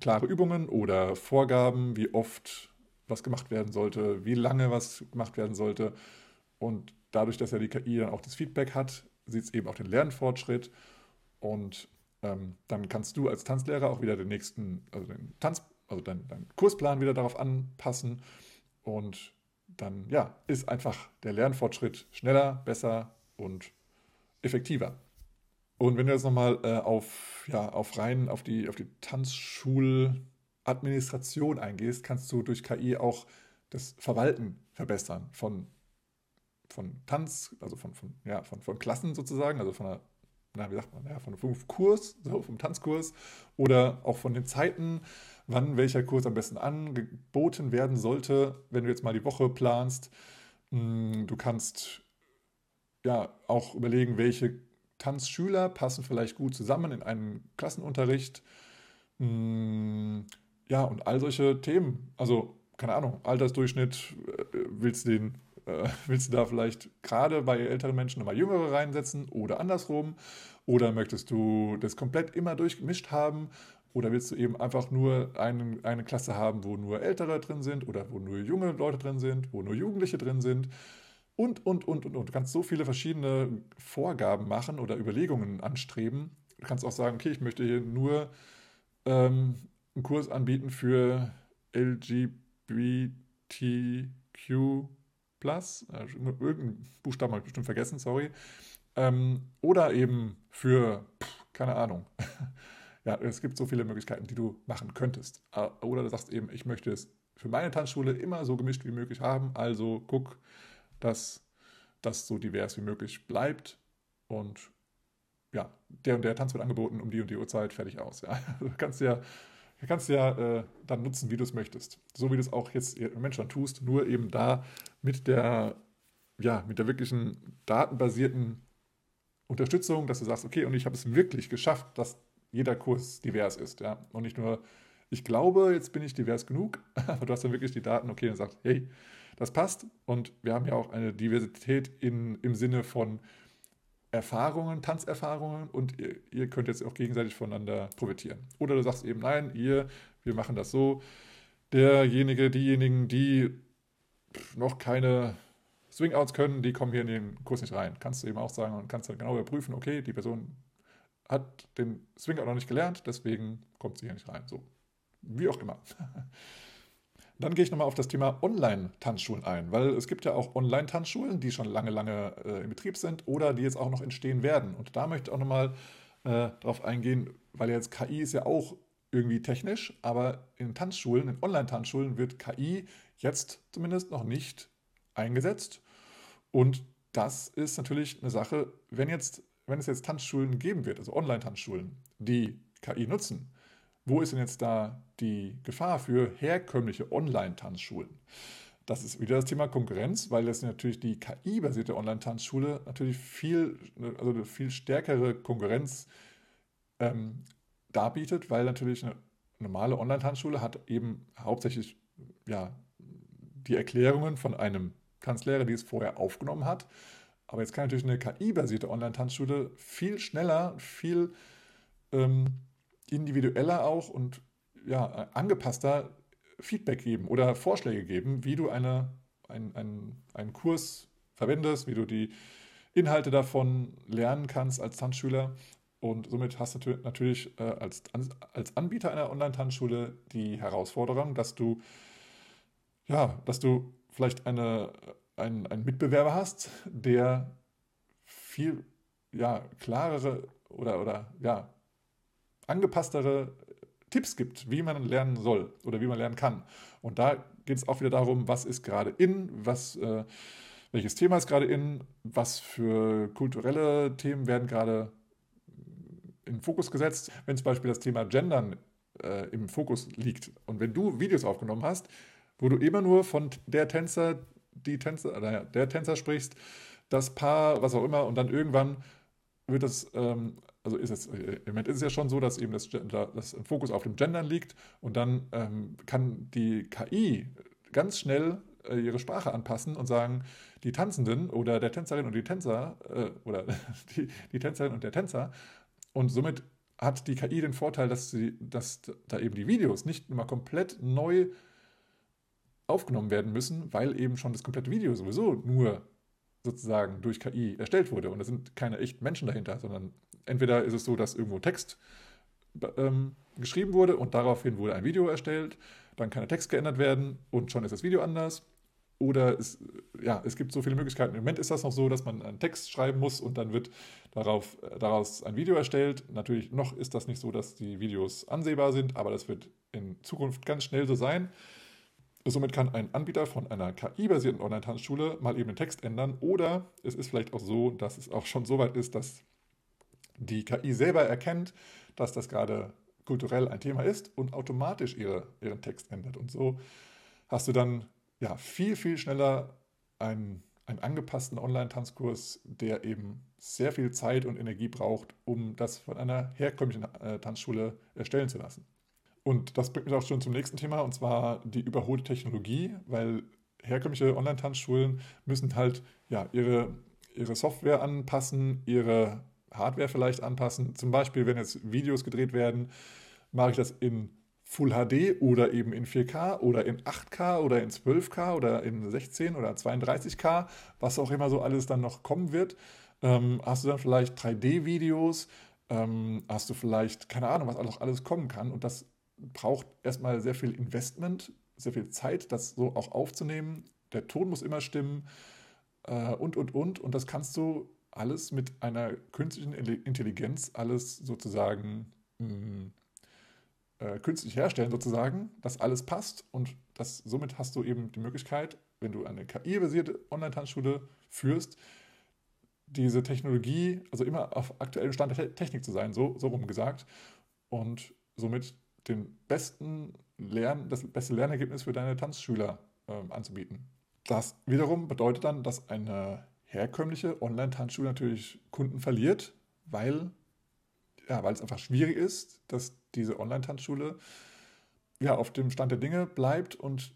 klare Übungen oder Vorgaben, wie oft was gemacht werden sollte, wie lange was gemacht werden sollte. Und dadurch, dass ja die KI dann auch das Feedback hat, sieht es eben auch den Lernfortschritt. Und ähm, dann kannst du als Tanzlehrer auch wieder den nächsten, also den Tanz, also deinen, deinen Kursplan wieder darauf anpassen. Und dann ja, ist einfach der Lernfortschritt schneller, besser und effektiver. Und wenn du jetzt nochmal äh, auf, ja, auf rein auf die, auf die Tanzschuladministration eingehst, kannst du durch KI auch das Verwalten verbessern von, von Tanz, also von, von, ja, von, von Klassen sozusagen, also von einer, na, wie sagt man, ja, von einem Kurs, so vom Tanzkurs oder auch von den Zeiten, wann welcher Kurs am besten angeboten werden sollte, wenn du jetzt mal die Woche planst. Hm, du kannst ja auch überlegen, welche Tanzschüler passen vielleicht gut zusammen in einen Klassenunterricht. Hm, ja, und all solche Themen. Also, keine Ahnung, Altersdurchschnitt, äh, willst du den äh, willst du da vielleicht gerade bei älteren Menschen nochmal Jüngere reinsetzen oder andersrum? Oder möchtest du das komplett immer durchgemischt haben? Oder willst du eben einfach nur eine, eine Klasse haben, wo nur Ältere drin sind oder wo nur junge Leute drin sind, wo nur Jugendliche drin sind? und, und, und, und, und. Du kannst so viele verschiedene Vorgaben machen oder Überlegungen anstreben. Du kannst auch sagen, okay, ich möchte hier nur ähm, einen Kurs anbieten für LGBTQ+. Also irgendeinen Buchstaben habe ich bestimmt vergessen, sorry. Ähm, oder eben für, keine Ahnung. ja, es gibt so viele Möglichkeiten, die du machen könntest. Oder du sagst eben, ich möchte es für meine Tanzschule immer so gemischt wie möglich haben. Also guck, dass das so divers wie möglich bleibt. Und ja, der und der Tanz wird angeboten um die und die Uhrzeit, fertig aus. Ja. Du kannst ja, du kannst ja äh, dann nutzen, wie du es möchtest. So wie du es auch jetzt im Moment schon tust, nur eben da mit der, ja, mit der wirklichen datenbasierten Unterstützung, dass du sagst, okay, und ich habe es wirklich geschafft, dass jeder Kurs divers ist. Ja. Und nicht nur, ich glaube, jetzt bin ich divers genug, aber du hast dann wirklich die Daten, okay, und sagst, hey, das passt. Und wir haben ja auch eine Diversität in, im Sinne von Erfahrungen, Tanzerfahrungen und ihr, ihr, könnt jetzt auch gegenseitig voneinander profitieren. Oder du sagst eben, nein, ihr, wir machen das so. Derjenige, diejenigen, die noch keine Swingouts können, die kommen hier in den Kurs nicht rein. Kannst du eben auch sagen und kannst dann genau überprüfen, okay, die Person hat den Swingout noch nicht gelernt, deswegen kommt sie hier nicht rein. So, wie auch immer. Dann gehe ich nochmal auf das Thema Online-Tanzschulen ein, weil es gibt ja auch Online-Tanzschulen, die schon lange, lange äh, in Betrieb sind oder die jetzt auch noch entstehen werden. Und da möchte ich auch nochmal äh, drauf eingehen, weil jetzt KI ist ja auch irgendwie technisch, aber in Tanzschulen, in Online-Tanzschulen wird KI jetzt zumindest noch nicht eingesetzt. Und das ist natürlich eine Sache, wenn jetzt, wenn es jetzt Tanzschulen geben wird, also Online-Tanzschulen, die KI nutzen, wo ist denn jetzt da die Gefahr für herkömmliche Online-Tanzschulen? Das ist wieder das Thema Konkurrenz, weil das natürlich die KI-basierte Online-Tanzschule natürlich viel, also eine viel stärkere Konkurrenz ähm, darbietet, weil natürlich eine normale Online-Tanzschule hat eben hauptsächlich ja, die Erklärungen von einem Tanzlehrer, die es vorher aufgenommen hat. Aber jetzt kann natürlich eine KI-basierte Online-Tanzschule viel schneller, viel ähm, individueller auch und ja, angepasster Feedback geben oder Vorschläge geben, wie du eine, ein, ein, einen Kurs verwendest, wie du die Inhalte davon lernen kannst als Tanzschüler. Und somit hast du natürlich äh, als, als Anbieter einer Online-Tanzschule die Herausforderung, dass du, ja, dass du vielleicht eine, ein, einen Mitbewerber hast, der viel ja, klarere oder, oder ja, angepasstere Tipps gibt, wie man lernen soll oder wie man lernen kann. Und da geht es auch wieder darum, was ist gerade in, was, äh, welches Thema ist gerade in, was für kulturelle Themen werden gerade in den Fokus gesetzt. Wenn zum Beispiel das Thema Gendern äh, im Fokus liegt und wenn du Videos aufgenommen hast, wo du immer nur von der Tänzer, die Tänzer, oder der Tänzer sprichst, das Paar, was auch immer, und dann irgendwann wird das ähm, also ist es, äh, im Moment ist es ja schon so, dass eben das, das Fokus auf dem Gendern liegt und dann ähm, kann die KI ganz schnell äh, ihre Sprache anpassen und sagen, die Tanzenden oder der Tänzerin und die Tänzer äh, oder die, die Tänzerin und der Tänzer. Und somit hat die KI den Vorteil, dass, sie, dass da eben die Videos nicht immer komplett neu aufgenommen werden müssen, weil eben schon das komplette Video sowieso nur sozusagen durch KI erstellt wurde. Und da sind keine echten Menschen dahinter, sondern entweder ist es so, dass irgendwo Text ähm, geschrieben wurde und daraufhin wurde ein Video erstellt, dann kann der Text geändert werden und schon ist das Video anders. Oder es, ja, es gibt so viele Möglichkeiten. Im Moment ist das noch so, dass man einen Text schreiben muss und dann wird darauf, äh, daraus ein Video erstellt. Natürlich noch ist das nicht so, dass die Videos ansehbar sind, aber das wird in Zukunft ganz schnell so sein. Somit kann ein Anbieter von einer KI-basierten Online-Tanzschule mal eben den Text ändern. Oder es ist vielleicht auch so, dass es auch schon so weit ist, dass die KI selber erkennt, dass das gerade kulturell ein Thema ist und automatisch ihre, ihren Text ändert. Und so hast du dann ja, viel, viel schneller einen, einen angepassten Online-Tanzkurs, der eben sehr viel Zeit und Energie braucht, um das von einer herkömmlichen äh, Tanzschule erstellen zu lassen. Und das bringt mich auch schon zum nächsten Thema, und zwar die überholte Technologie, weil herkömmliche Online-Tanzschulen müssen halt ja, ihre, ihre Software anpassen, ihre Hardware vielleicht anpassen. Zum Beispiel, wenn jetzt Videos gedreht werden, mache ich das in Full HD oder eben in 4K oder in 8K oder in 12K oder in 16 oder 32K, was auch immer so alles dann noch kommen wird. Ähm, hast du dann vielleicht 3D-Videos? Ähm, hast du vielleicht, keine Ahnung, was auch alles kommen kann. Und das braucht erstmal sehr viel Investment, sehr viel Zeit, das so auch aufzunehmen. Der Ton muss immer stimmen äh, und, und, und. Und das kannst du alles mit einer künstlichen Intelligenz alles sozusagen mh, mm, äh, künstlich herstellen, sozusagen, dass alles passt und das, somit hast du eben die Möglichkeit, wenn du eine KI-basierte Online-Tanzschule führst, diese Technologie, also immer auf aktuellem Stand der Technik zu sein, so, so rum gesagt, und somit den besten Lern, das beste Lernergebnis für deine Tanzschüler ähm, anzubieten. Das wiederum bedeutet dann, dass eine herkömmliche Online-Tanzschule natürlich Kunden verliert, weil, ja, weil es einfach schwierig ist, dass diese Online-Tanzschule ja, auf dem Stand der Dinge bleibt und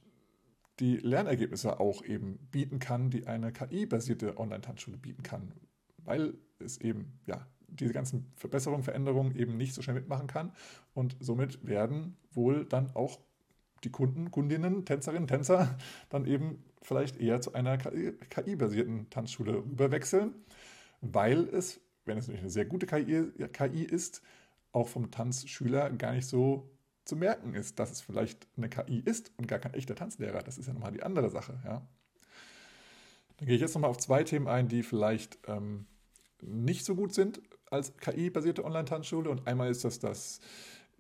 die Lernergebnisse auch eben bieten kann, die eine KI-basierte Online-Tanzschule bieten kann, weil es eben ja diese ganzen Verbesserungen, Veränderungen eben nicht so schnell mitmachen kann und somit werden wohl dann auch die Kunden, Kundinnen, Tänzerinnen, Tänzer dann eben vielleicht eher zu einer KI-basierten Tanzschule rüberwechseln, weil es, wenn es eine sehr gute KI, KI ist, auch vom Tanzschüler gar nicht so zu merken ist, dass es vielleicht eine KI ist und gar kein echter Tanzlehrer. Das ist ja nochmal die andere Sache. Ja. Dann gehe ich jetzt nochmal auf zwei Themen ein, die vielleicht ähm, nicht so gut sind als KI-basierte Online-Tanzschule. Und einmal ist das, das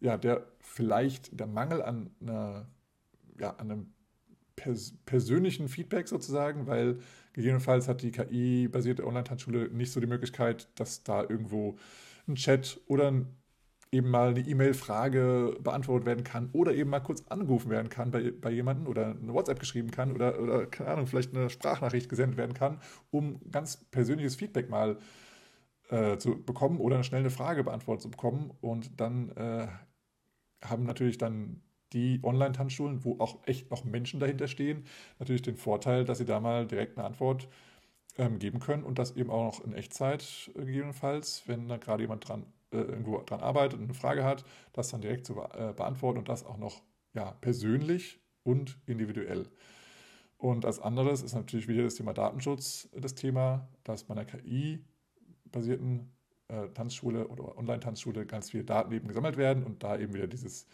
ja, der vielleicht der Mangel an, einer, ja, an einem pers persönlichen Feedback sozusagen, weil gegebenenfalls hat die KI-basierte Online-Tanzschule nicht so die Möglichkeit, dass da irgendwo ein Chat oder eben mal eine E-Mail-Frage beantwortet werden kann oder eben mal kurz angerufen werden kann bei, bei jemandem oder eine WhatsApp geschrieben kann oder, oder, keine Ahnung, vielleicht eine Sprachnachricht gesendet werden kann, um ganz persönliches Feedback mal äh, zu bekommen oder eine schnelle Frage beantwortet zu bekommen. Und dann äh, haben natürlich dann die Online-Tanzschulen, wo auch echt noch Menschen dahinter stehen, natürlich den Vorteil, dass sie da mal direkt eine Antwort ähm, geben können und das eben auch noch in Echtzeit äh, gegebenenfalls, wenn da gerade jemand dran äh, irgendwo dran arbeitet und eine Frage hat, das dann direkt zu äh, beantworten und das auch noch ja, persönlich und individuell. Und als anderes ist natürlich wieder das Thema Datenschutz das Thema, dass bei einer KI-basierten äh, Tanzschule oder Online-Tanzschule ganz viele Daten eben gesammelt werden und da eben wieder dieses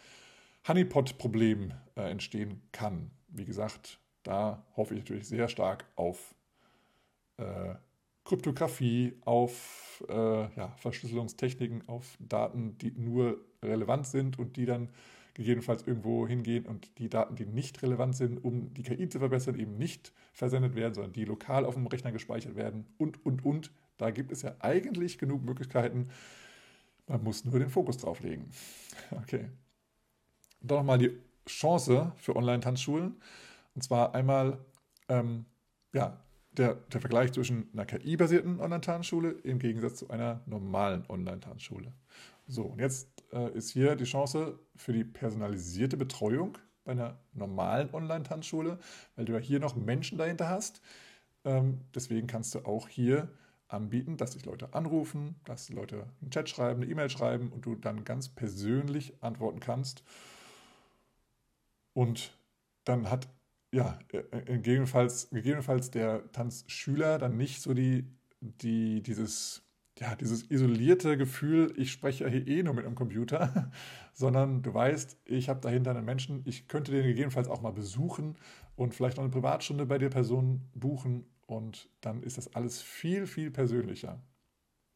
Honeypot-Problem äh, entstehen kann. Wie gesagt, da hoffe ich natürlich sehr stark auf äh, Kryptographie, auf äh, ja, Verschlüsselungstechniken, auf Daten, die nur relevant sind und die dann gegebenenfalls irgendwo hingehen und die Daten, die nicht relevant sind, um die KI zu verbessern, eben nicht versendet werden, sondern die lokal auf dem Rechner gespeichert werden und, und, und. Da gibt es ja eigentlich genug Möglichkeiten. Man muss nur den Fokus drauf legen. Okay. Dann nochmal die Chance für Online-Tanzschulen. Und zwar einmal ähm, ja, der, der Vergleich zwischen einer KI-basierten Online-Tanzschule im Gegensatz zu einer normalen Online-Tanzschule. So, und jetzt äh, ist hier die Chance für die personalisierte Betreuung bei einer normalen Online-Tanzschule, weil du ja hier noch Menschen dahinter hast. Ähm, deswegen kannst du auch hier anbieten, dass sich Leute anrufen, dass Leute einen Chat schreiben, eine E-Mail schreiben und du dann ganz persönlich antworten kannst. Und dann hat ja äh, äh, gegebenenfalls, gegebenenfalls der Tanzschüler dann nicht so die, die, dieses ja, dieses isolierte Gefühl, ich spreche hier eh nur mit einem Computer, sondern du weißt, ich habe dahinter einen Menschen, ich könnte den gegebenenfalls auch mal besuchen und vielleicht noch eine Privatstunde bei der Person buchen und dann ist das alles viel, viel persönlicher.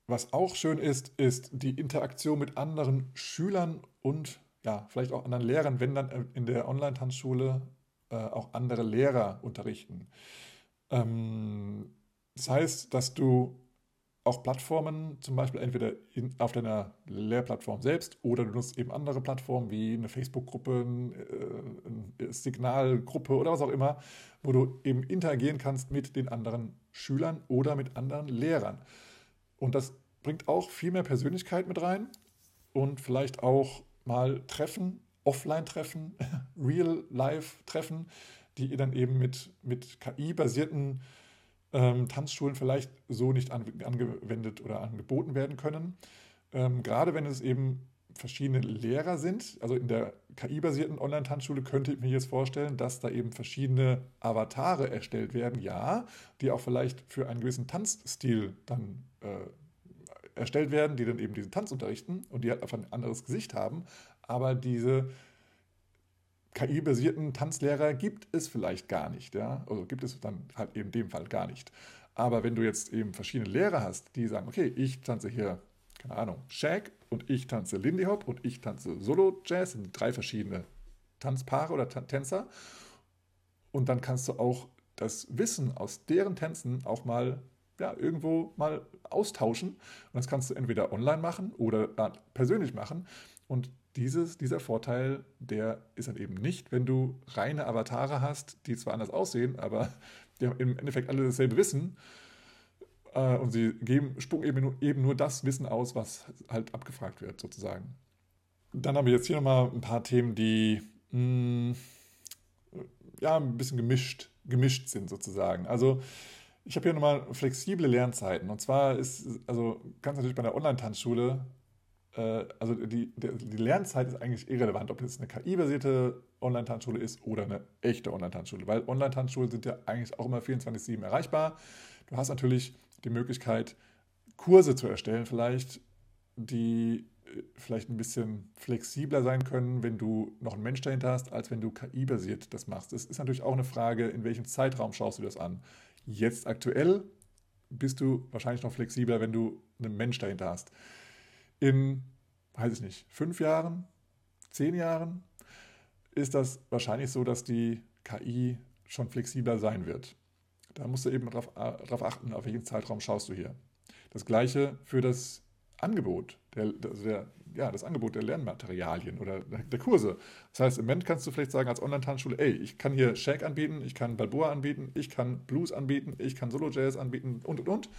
Was auch schön ist, ist die Interaktion mit anderen Schülern und ja, vielleicht auch anderen Lehrern, wenn dann in der Online-Tanzschule äh, auch andere Lehrer unterrichten. Ähm, das heißt, dass du auch Plattformen, zum Beispiel entweder in, auf deiner Lehrplattform selbst oder du nutzt eben andere Plattformen wie eine Facebook-Gruppe, eine Signalgruppe oder was auch immer, wo du eben interagieren kannst mit den anderen Schülern oder mit anderen Lehrern. Und das bringt auch viel mehr Persönlichkeit mit rein und vielleicht auch mal Treffen, Offline-Treffen, Real-Life-Treffen, die ihr dann eben mit, mit KI-basierten ähm, Tanzschulen vielleicht so nicht an, angewendet oder angeboten werden können. Ähm, gerade wenn es eben verschiedene Lehrer sind, also in der KI-basierten Online-Tanzschule könnte ich mir jetzt vorstellen, dass da eben verschiedene Avatare erstellt werden, ja, die auch vielleicht für einen gewissen Tanzstil dann äh, erstellt werden, die dann eben diesen Tanz unterrichten und die halt einfach ein anderes Gesicht haben, aber diese KI-basierten Tanzlehrer gibt es vielleicht gar nicht. Ja? Also gibt es dann halt eben in dem Fall gar nicht. Aber wenn du jetzt eben verschiedene Lehrer hast, die sagen, okay, ich tanze hier, keine Ahnung, Shag und ich tanze Lindy Hop und ich tanze Solo Jazz, sind drei verschiedene Tanzpaare oder Tänzer. Und dann kannst du auch das Wissen aus deren Tänzen auch mal ja, irgendwo mal austauschen. Und das kannst du entweder online machen oder persönlich machen. Und dieses, dieser Vorteil, der ist dann eben nicht, wenn du reine Avatare hast, die zwar anders aussehen, aber die haben im Endeffekt alle dasselbe Wissen. Äh, und sie geben, spucken eben nur, eben nur das Wissen aus, was halt abgefragt wird, sozusagen. Dann haben wir jetzt hier nochmal ein paar Themen, die mh, hm, ja, ein bisschen gemischt, gemischt sind, sozusagen. Also, ich habe hier nochmal flexible Lernzeiten. Und zwar ist, also ganz natürlich bei der Online-Tanzschule also die, die Lernzeit ist eigentlich irrelevant, ob es eine KI-basierte Online-Tanzschule ist oder eine echte Online-Tanzschule, weil Online-Tanzschulen sind ja eigentlich auch immer 24-7 erreichbar. Du hast natürlich die Möglichkeit, Kurse zu erstellen, vielleicht, die äh, vielleicht ein bisschen flexibler sein können, wenn du noch einen Mensch dahinter hast, als wenn du KI-basiert das machst. Es ist natürlich auch eine Frage, in welchem Zeitraum schaust du das an. Jetzt aktuell bist du wahrscheinlich noch flexibler, wenn du einen Mensch dahinter hast in, weiß ich nicht, fünf Jahren, zehn Jahren ist das wahrscheinlich so, dass die KI schon flexibler sein wird. Da musst du eben darauf, darauf achten, auf welchen Zeitraum schaust du hier. Das gleiche für das Angebot, der, also der, ja, das Angebot der Lernmaterialien oder der Kurse. Das heißt, im Moment kannst du vielleicht sagen als Online-Tanzschule, ey, ich kann hier Shake anbieten, ich kann Balboa anbieten, ich kann Blues anbieten, ich kann Solo-Jazz anbieten und, und, und.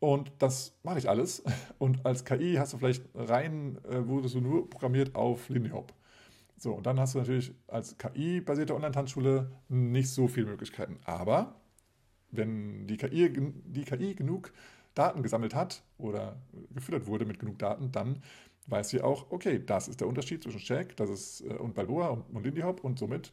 Und das mache ich alles. Und als KI hast du vielleicht rein, äh, wurdest du nur programmiert auf Lindy Hop. So, und dann hast du natürlich als KI-basierte Online-Tanzschule nicht so viele Möglichkeiten. Aber wenn die KI, die KI genug Daten gesammelt hat oder gefüttert wurde mit genug Daten, dann weiß sie auch, okay, das ist der Unterschied zwischen Shaq das ist, äh, und Balboa und, und Lindy Hop und somit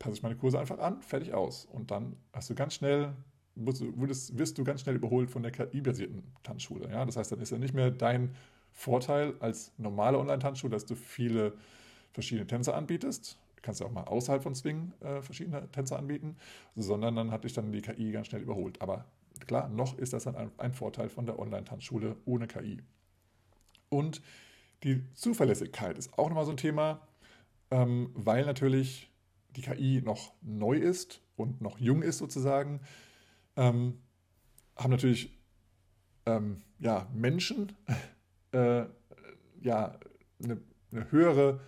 passe ich meine Kurse einfach an, fertig aus. Und dann hast du ganz schnell wirst, wirst du ganz schnell überholt von der KI-basierten Tanzschule. Ja? Das heißt, dann ist ja nicht mehr dein Vorteil als normale Online-Tanzschule, dass du viele verschiedene Tänze anbietest. Du kannst ja auch mal außerhalb von Swing äh, verschiedene Tänze anbieten, sondern dann hat dich dann die KI ganz schnell überholt. Aber klar, noch ist das dann ein, ein Vorteil von der Online-Tanzschule ohne KI. Und die Zuverlässigkeit ist auch nochmal so ein Thema, ähm, weil natürlich die KI noch neu ist und noch jung ist sozusagen, ähm, haben natürlich ähm, ja, Menschen äh, ja, eine, eine höhere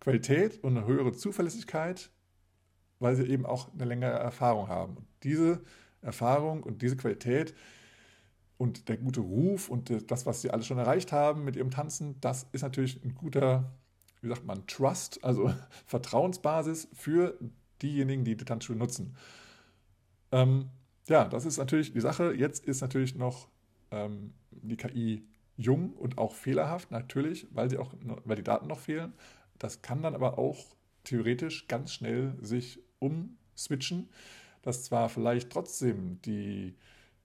Qualität und eine höhere Zuverlässigkeit, weil sie eben auch eine längere Erfahrung haben. Und diese Erfahrung und diese Qualität und der gute Ruf und das, was sie alle schon erreicht haben mit ihrem Tanzen, das ist natürlich ein guter, wie sagt man, Trust, also Vertrauensbasis für diejenigen, die die Tanzschule nutzen. Ähm, ja, das ist natürlich die Sache. Jetzt ist natürlich noch ähm, die KI jung und auch fehlerhaft, natürlich, weil, sie auch, weil die Daten noch fehlen. Das kann dann aber auch theoretisch ganz schnell sich umswitchen, dass zwar vielleicht trotzdem die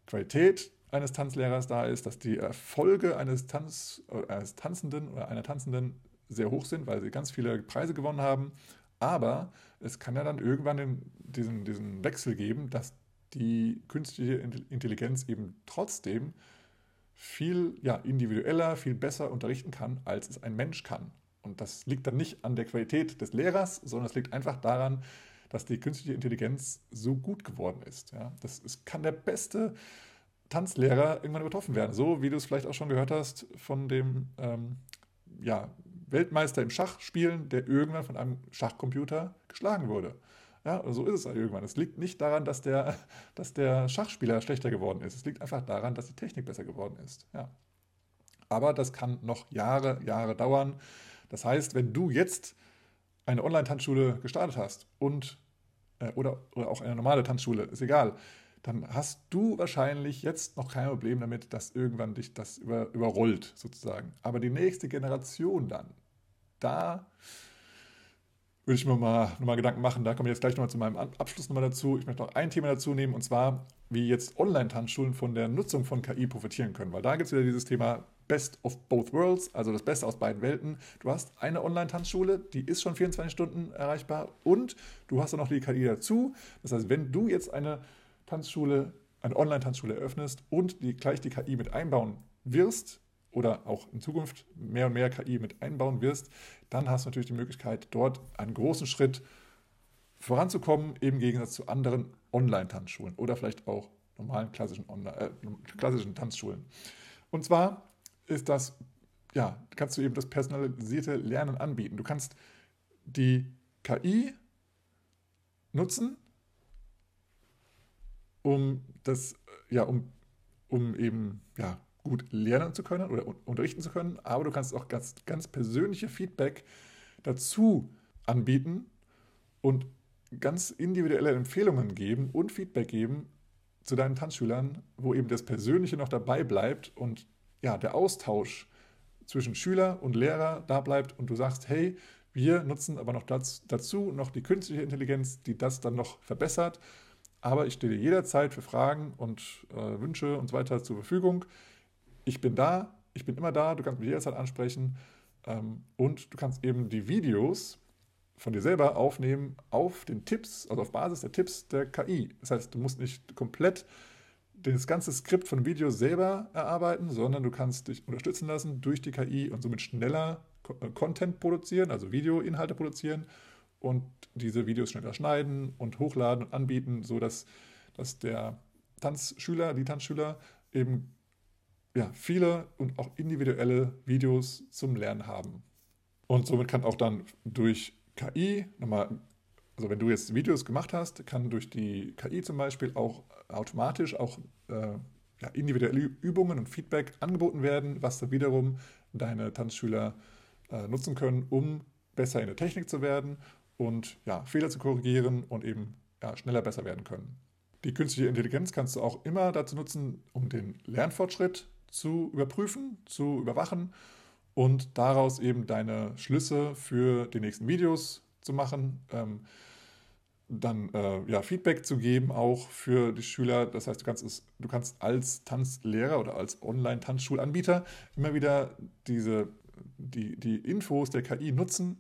Qualität eines Tanzlehrers da ist, dass die Erfolge eines, Tanz, eines Tanzenden oder einer Tanzenden sehr hoch sind, weil sie ganz viele Preise gewonnen haben. Aber es kann ja dann irgendwann den, diesen, diesen Wechsel geben, dass die künstliche Intelligenz eben trotzdem viel ja, individueller, viel besser unterrichten kann, als es ein Mensch kann. Und das liegt dann nicht an der Qualität des Lehrers, sondern es liegt einfach daran, dass die künstliche Intelligenz so gut geworden ist. Ja? Das ist, kann der beste Tanzlehrer irgendwann übertroffen werden. So wie du es vielleicht auch schon gehört hast von dem ähm, ja, Weltmeister im Schachspielen, der irgendwann von einem Schachcomputer geschlagen wurde. Ja, so ist es irgendwann. Es liegt nicht daran, dass der, dass der Schachspieler schlechter geworden ist. Es liegt einfach daran, dass die Technik besser geworden ist. Ja. Aber das kann noch Jahre, Jahre dauern. Das heißt, wenn du jetzt eine Online-Tanzschule gestartet hast und äh, oder, oder auch eine normale Tanzschule, ist egal, dann hast du wahrscheinlich jetzt noch kein Problem damit, dass irgendwann dich das über, überrollt, sozusagen. Aber die nächste Generation dann, da würde ich mir mal nochmal Gedanken machen. Da komme ich jetzt gleich nochmal zu meinem Abschluss nochmal dazu. Ich möchte noch ein Thema dazu nehmen und zwar, wie jetzt Online-Tanzschulen von der Nutzung von KI profitieren können. Weil da gibt es wieder dieses Thema Best of Both Worlds, also das Beste aus beiden Welten. Du hast eine Online-Tanzschule, die ist schon 24 Stunden erreichbar und du hast dann noch die KI dazu. Das heißt, wenn du jetzt eine Tanzschule, eine Online-Tanzschule eröffnest und die, gleich die KI mit einbauen wirst, oder auch in Zukunft mehr und mehr KI mit einbauen wirst, dann hast du natürlich die Möglichkeit, dort einen großen Schritt voranzukommen, im Gegensatz zu anderen Online-Tanzschulen oder vielleicht auch normalen klassischen, Online äh, klassischen Tanzschulen. Und zwar ist das, ja, kannst du eben das personalisierte Lernen anbieten. Du kannst die KI nutzen, um das, ja, um, um eben, ja, gut lernen zu können oder unterrichten zu können, aber du kannst auch ganz, ganz persönliche Feedback dazu anbieten und ganz individuelle Empfehlungen geben und Feedback geben zu deinen Tanzschülern, wo eben das Persönliche noch dabei bleibt und ja, der Austausch zwischen Schüler und Lehrer da bleibt und du sagst, hey, wir nutzen aber noch dazu noch die künstliche Intelligenz, die das dann noch verbessert. Aber ich stehe dir jederzeit für Fragen und äh, Wünsche und so weiter zur Verfügung ich bin da, ich bin immer da, du kannst mich jederzeit ansprechen ähm, und du kannst eben die Videos von dir selber aufnehmen auf den Tipps, also auf Basis der Tipps der KI. Das heißt, du musst nicht komplett das ganze Skript von Video selber erarbeiten, sondern du kannst dich unterstützen lassen durch die KI und somit schneller äh, Content produzieren, also Videoinhalte produzieren und diese Videos schneller schneiden und hochladen und anbieten, sodass dass der Tanzschüler, die Tanzschüler eben ja, viele und auch individuelle Videos zum Lernen haben. Und somit kann auch dann durch KI, nochmal, also wenn du jetzt Videos gemacht hast, kann durch die KI zum Beispiel auch automatisch auch äh, ja, individuelle Übungen und Feedback angeboten werden, was dann wiederum deine Tanzschüler äh, nutzen können, um besser in der Technik zu werden und ja, Fehler zu korrigieren und eben ja, schneller besser werden können. Die künstliche Intelligenz kannst du auch immer dazu nutzen, um den Lernfortschritt zu überprüfen, zu überwachen und daraus eben deine Schlüsse für die nächsten Videos zu machen. Ähm, dann äh, ja, Feedback zu geben auch für die Schüler. Das heißt, du kannst, es, du kannst als Tanzlehrer oder als Online-Tanzschulanbieter immer wieder diese, die, die Infos der KI nutzen,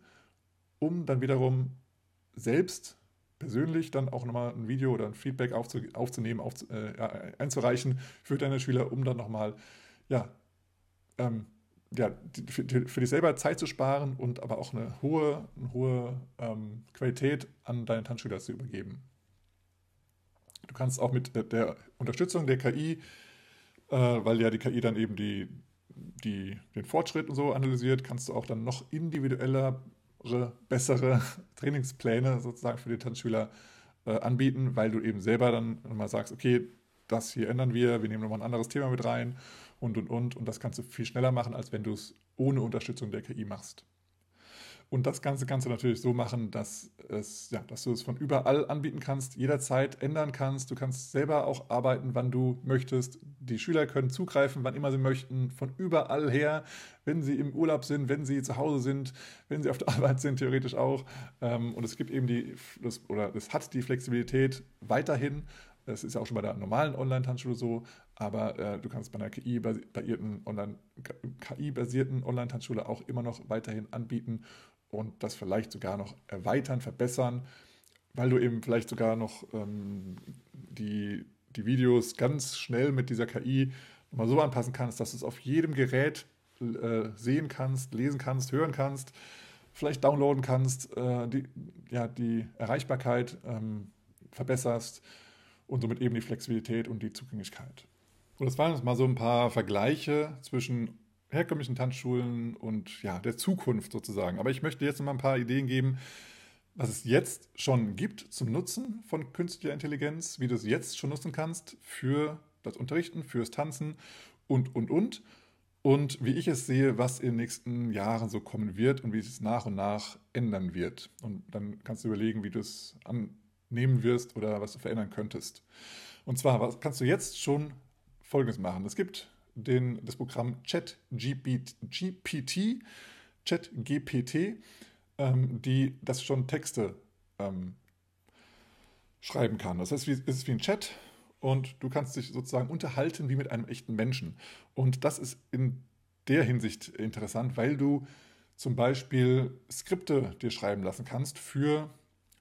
um dann wiederum selbst persönlich dann auch nochmal ein Video oder ein Feedback aufzu, aufzunehmen, auf, äh, einzureichen für deine Schüler, um dann nochmal, ja, ähm, ja, für, dich selber Zeit zu sparen und aber auch eine hohe, eine hohe ähm, Qualität an deine Tanzschüler zu übergeben. Du kannst auch mit der Unterstützung der KI, äh, weil ja die KI dann eben die, die, den Fortschritt und so analysiert, kannst du auch dann noch individueller, bessere Trainingspläne sozusagen für die Tanzschüler äh, anbieten, weil du eben selber dann mal sagst, okay, das hier ändern wir, wir nehmen nochmal ein anderes Thema mit rein und, und, und. Und das kannst du viel schneller machen, als wenn du es ohne Unterstützung der KI machst. Und das Ganze kannst du natürlich so machen, dass, es, ja, dass du es von überall anbieten kannst, jederzeit ändern kannst. Du kannst selber auch arbeiten, wann du möchtest. Die Schüler können zugreifen, wann immer sie möchten, von überall her, wenn sie im Urlaub sind, wenn sie zu Hause sind, wenn sie auf der Arbeit sind, theoretisch auch. Ähm, und es gibt eben die, das, oder es hat die Flexibilität weiterhin. Es ist ja auch schon bei der normalen Online-Tanzschule so, aber äh, du kannst bei einer KI-basierten Online-Tanzschule auch immer noch weiterhin anbieten und das vielleicht sogar noch erweitern, verbessern, weil du eben vielleicht sogar noch ähm, die, die Videos ganz schnell mit dieser KI mal so anpassen kannst, dass du es auf jedem Gerät äh, sehen kannst, lesen kannst, hören kannst, vielleicht downloaden kannst, äh, die, ja, die Erreichbarkeit ähm, verbesserst und somit eben die Flexibilität und die Zugänglichkeit. Und das waren jetzt mal so ein paar Vergleiche zwischen herkömmlichen Tanzschulen und ja, der Zukunft sozusagen. Aber ich möchte jetzt noch mal ein paar Ideen geben, was es jetzt schon gibt zum Nutzen von künstlicher Intelligenz, wie du es jetzt schon nutzen kannst für das Unterrichten, fürs Tanzen und, und, und. Und wie ich es sehe, was in den nächsten Jahren so kommen wird und wie es nach und nach ändern wird. Und dann kannst du überlegen, wie du es annehmen wirst oder was du verändern könntest. Und zwar, was kannst du jetzt schon Folgendes machen? Es gibt den, das Programm ChatGPT, ChatGPT, ähm, die das schon Texte ähm, schreiben kann. Das heißt, es ist wie ein Chat und du kannst dich sozusagen unterhalten wie mit einem echten Menschen. Und das ist in der Hinsicht interessant, weil du zum Beispiel Skripte dir schreiben lassen kannst für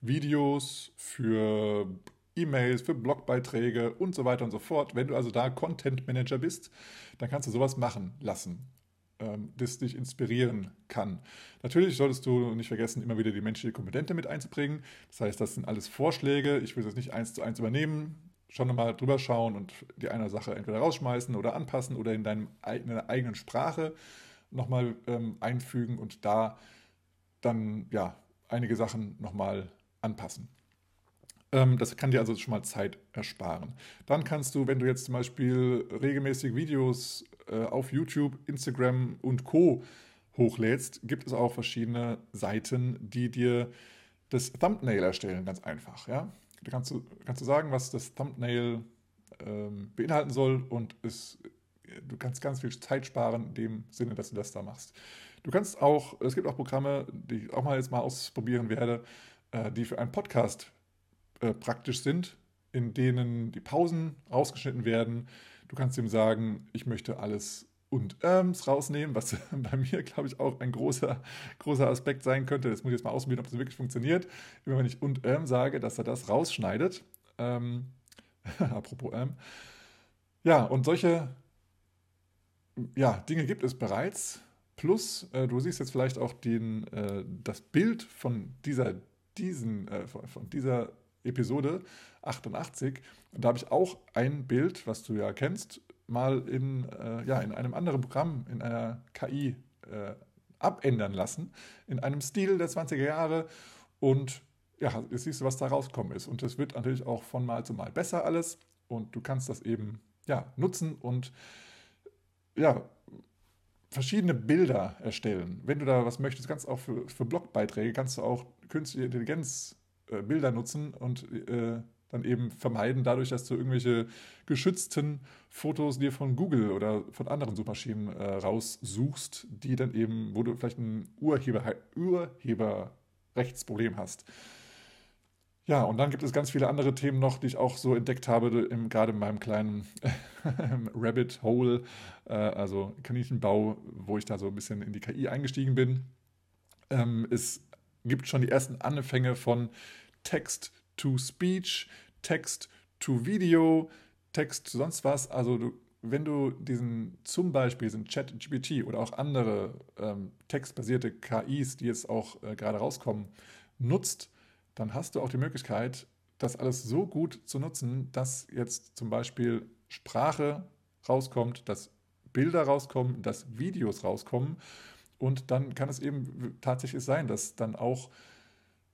Videos, für E-Mails, für Blogbeiträge und so weiter und so fort. Wenn du also da Content Manager bist, dann kannst du sowas machen lassen, ähm, das dich inspirieren kann. Natürlich solltest du nicht vergessen, immer wieder die menschliche Kompetente mit einzubringen. Das heißt, das sind alles Vorschläge. Ich will das nicht eins zu eins übernehmen. Schon nochmal drüber schauen und die eine Sache entweder rausschmeißen oder anpassen oder in, deinem, in deiner eigenen Sprache nochmal ähm, einfügen und da dann ja einige Sachen nochmal anpassen. Ähm, das kann dir also schon mal Zeit ersparen. Dann kannst du, wenn du jetzt zum Beispiel regelmäßig Videos äh, auf YouTube, Instagram und Co. hochlädst, gibt es auch verschiedene Seiten, die dir das Thumbnail erstellen, ganz einfach. Ja? Da kannst du, kannst du sagen, was das Thumbnail ähm, beinhalten soll und es, du kannst ganz viel Zeit sparen in dem Sinne, dass du das da machst. Du kannst auch, es gibt auch Programme, die ich auch mal jetzt mal ausprobieren werde, äh, die für einen Podcast äh, praktisch sind, in denen die Pausen rausgeschnitten werden. Du kannst ihm sagen, ich möchte alles und Ähms rausnehmen, was bei mir, glaube ich, auch ein großer, großer Aspekt sein könnte. Das muss ich jetzt mal ausprobieren, ob das wirklich funktioniert. Immer wenn ich und ähm sage, dass er das rausschneidet. Ähm, apropos ähm. Ja, und solche ja, Dinge gibt es bereits. Plus, äh, du siehst jetzt vielleicht auch den, äh, das Bild von dieser, diesen, äh, von dieser Episode 88. Und da habe ich auch ein Bild, was du ja kennst, mal in, äh, ja, in einem anderen Programm, in einer KI äh, abändern lassen, in einem Stil der 20er Jahre. Und ja, jetzt siehst du, was da rausgekommen ist. Und es wird natürlich auch von Mal zu Mal besser alles. Und du kannst das eben ja, nutzen und ja, verschiedene Bilder erstellen. Wenn du da was möchtest, kannst du auch für, für Blogbeiträge, kannst du auch künstliche Intelligenz äh, Bilder nutzen und äh, dann eben vermeiden, dadurch, dass du irgendwelche geschützten Fotos dir von Google oder von anderen Suchmaschinen äh, raussuchst, die dann eben, wo du vielleicht ein Urheber, Urheberrechtsproblem hast. Ja, und dann gibt es ganz viele andere Themen noch, die ich auch so entdeckt habe, im, gerade in meinem kleinen Rabbit Hole, äh, also Kaninchenbau, wo ich da so ein bisschen in die KI eingestiegen bin. Ähm, ist gibt schon die ersten Anfänge von Text to Speech, Text to Video, Text to sonst was. Also du, wenn du diesen zum Beispiel diesen Chat-GPT oder auch andere ähm, textbasierte KIs, die jetzt auch äh, gerade rauskommen, nutzt, dann hast du auch die Möglichkeit, das alles so gut zu nutzen, dass jetzt zum Beispiel Sprache rauskommt, dass Bilder rauskommen, dass Videos rauskommen. Und dann kann es eben tatsächlich sein, dass dann auch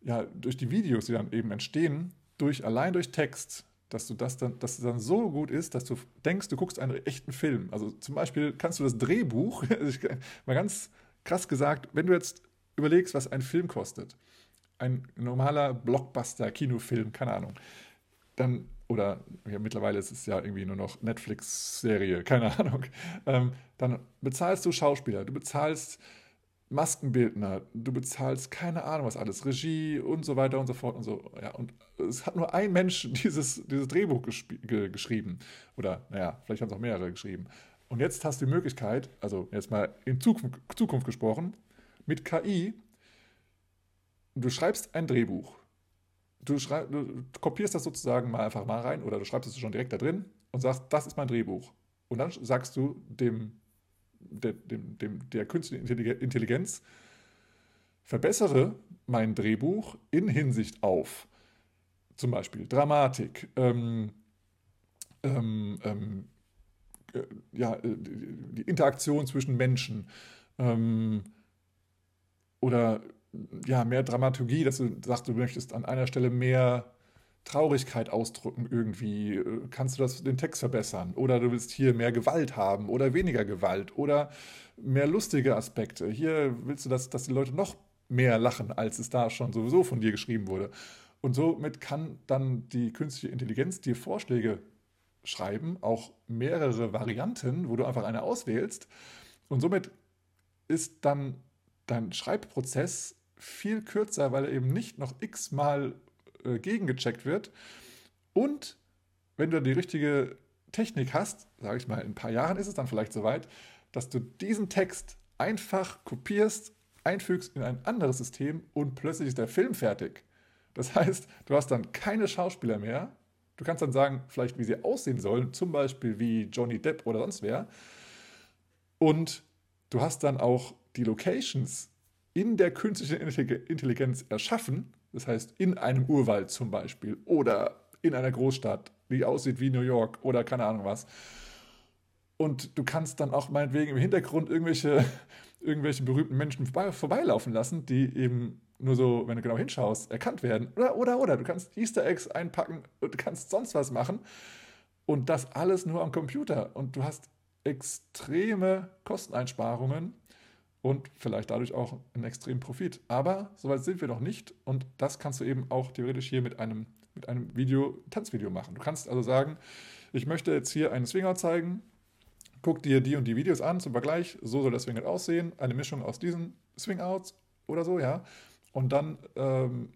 ja, durch die Videos, die dann eben entstehen, durch, allein durch Text, dass du das dann, dass es dann so gut ist, dass du denkst, du guckst einen echten Film. Also zum Beispiel kannst du das Drehbuch, mal ganz krass gesagt, wenn du jetzt überlegst, was ein Film kostet, ein normaler Blockbuster-Kinofilm, keine Ahnung, dann, oder ja, mittlerweile ist es ja irgendwie nur noch Netflix-Serie, keine Ahnung, ähm, dann bezahlst du Schauspieler, du bezahlst Maskenbildner, du bezahlst keine Ahnung was alles, Regie und so weiter und so fort und so. Ja, und es hat nur ein Mensch dieses, dieses Drehbuch ge geschrieben. Oder, naja, vielleicht haben es auch mehrere geschrieben. Und jetzt hast du die Möglichkeit, also jetzt mal in Zukunft, Zukunft gesprochen, mit KI, du schreibst ein Drehbuch. Du, schreib, du kopierst das sozusagen mal einfach mal rein oder du schreibst es schon direkt da drin und sagst, das ist mein Drehbuch. Und dann sagst du dem der, dem, dem, der künstlichen Intelligenz verbessere mein Drehbuch in Hinsicht auf zum Beispiel Dramatik, ähm, ähm, ähm, äh, ja, äh, die Interaktion zwischen Menschen ähm, oder ja, mehr Dramaturgie, dass du sagst, du möchtest an einer Stelle mehr Traurigkeit ausdrücken irgendwie? Kannst du das den Text verbessern? Oder du willst hier mehr Gewalt haben oder weniger Gewalt oder mehr lustige Aspekte. Hier willst du, dass, dass die Leute noch mehr lachen, als es da schon sowieso von dir geschrieben wurde. Und somit kann dann die künstliche Intelligenz dir Vorschläge schreiben, auch mehrere Varianten, wo du einfach eine auswählst. Und somit ist dann dein Schreibprozess viel kürzer, weil er eben nicht noch x-mal äh, gegengecheckt wird. Und wenn du die richtige Technik hast, sage ich mal, in ein paar Jahren ist es dann vielleicht soweit, dass du diesen Text einfach kopierst, einfügst in ein anderes System und plötzlich ist der Film fertig. Das heißt, du hast dann keine Schauspieler mehr. Du kannst dann sagen, vielleicht wie sie aussehen sollen, zum Beispiel wie Johnny Depp oder sonst wer. Und du hast dann auch die Locations in der künstlichen Intelligenz erschaffen das heißt, in einem Urwald zum Beispiel oder in einer Großstadt, die aussieht wie New York oder keine Ahnung was. Und du kannst dann auch meinetwegen im Hintergrund irgendwelche, irgendwelche berühmten Menschen vorbei, vorbeilaufen lassen, die eben nur so, wenn du genau hinschaust, erkannt werden. Oder, oder, oder. Du kannst Easter Eggs einpacken und kannst sonst was machen. Und das alles nur am Computer. Und du hast extreme Kosteneinsparungen und vielleicht dadurch auch einen extremen Profit. Aber soweit sind wir noch nicht und das kannst du eben auch theoretisch hier mit einem, mit einem Video, Tanzvideo machen. Du kannst also sagen, ich möchte jetzt hier einen Swingout zeigen, guck dir die und die Videos an zum Vergleich, so soll der Swingout aussehen, eine Mischung aus diesen Swingouts oder so, ja. Und dann ähm,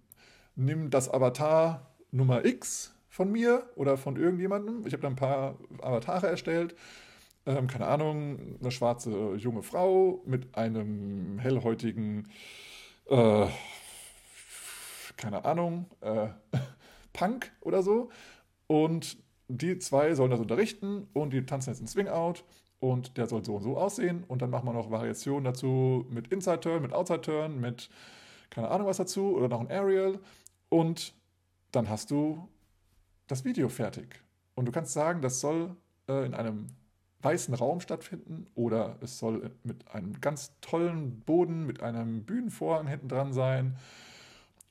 nimm das Avatar Nummer X von mir oder von irgendjemandem. Ich habe da ein paar Avatare erstellt ähm, keine Ahnung, eine schwarze junge Frau mit einem hellhäutigen, äh, keine Ahnung, äh, Punk oder so. Und die zwei sollen das unterrichten und die tanzen jetzt in Swing-Out und der soll so und so aussehen. Und dann machen wir noch Variationen dazu mit Inside-Turn, mit Outside-Turn, mit keine Ahnung was dazu oder noch ein Aerial. Und dann hast du das Video fertig. Und du kannst sagen, das soll äh, in einem weißen Raum stattfinden oder es soll mit einem ganz tollen Boden, mit einem Bühnenvorhang hinten dran sein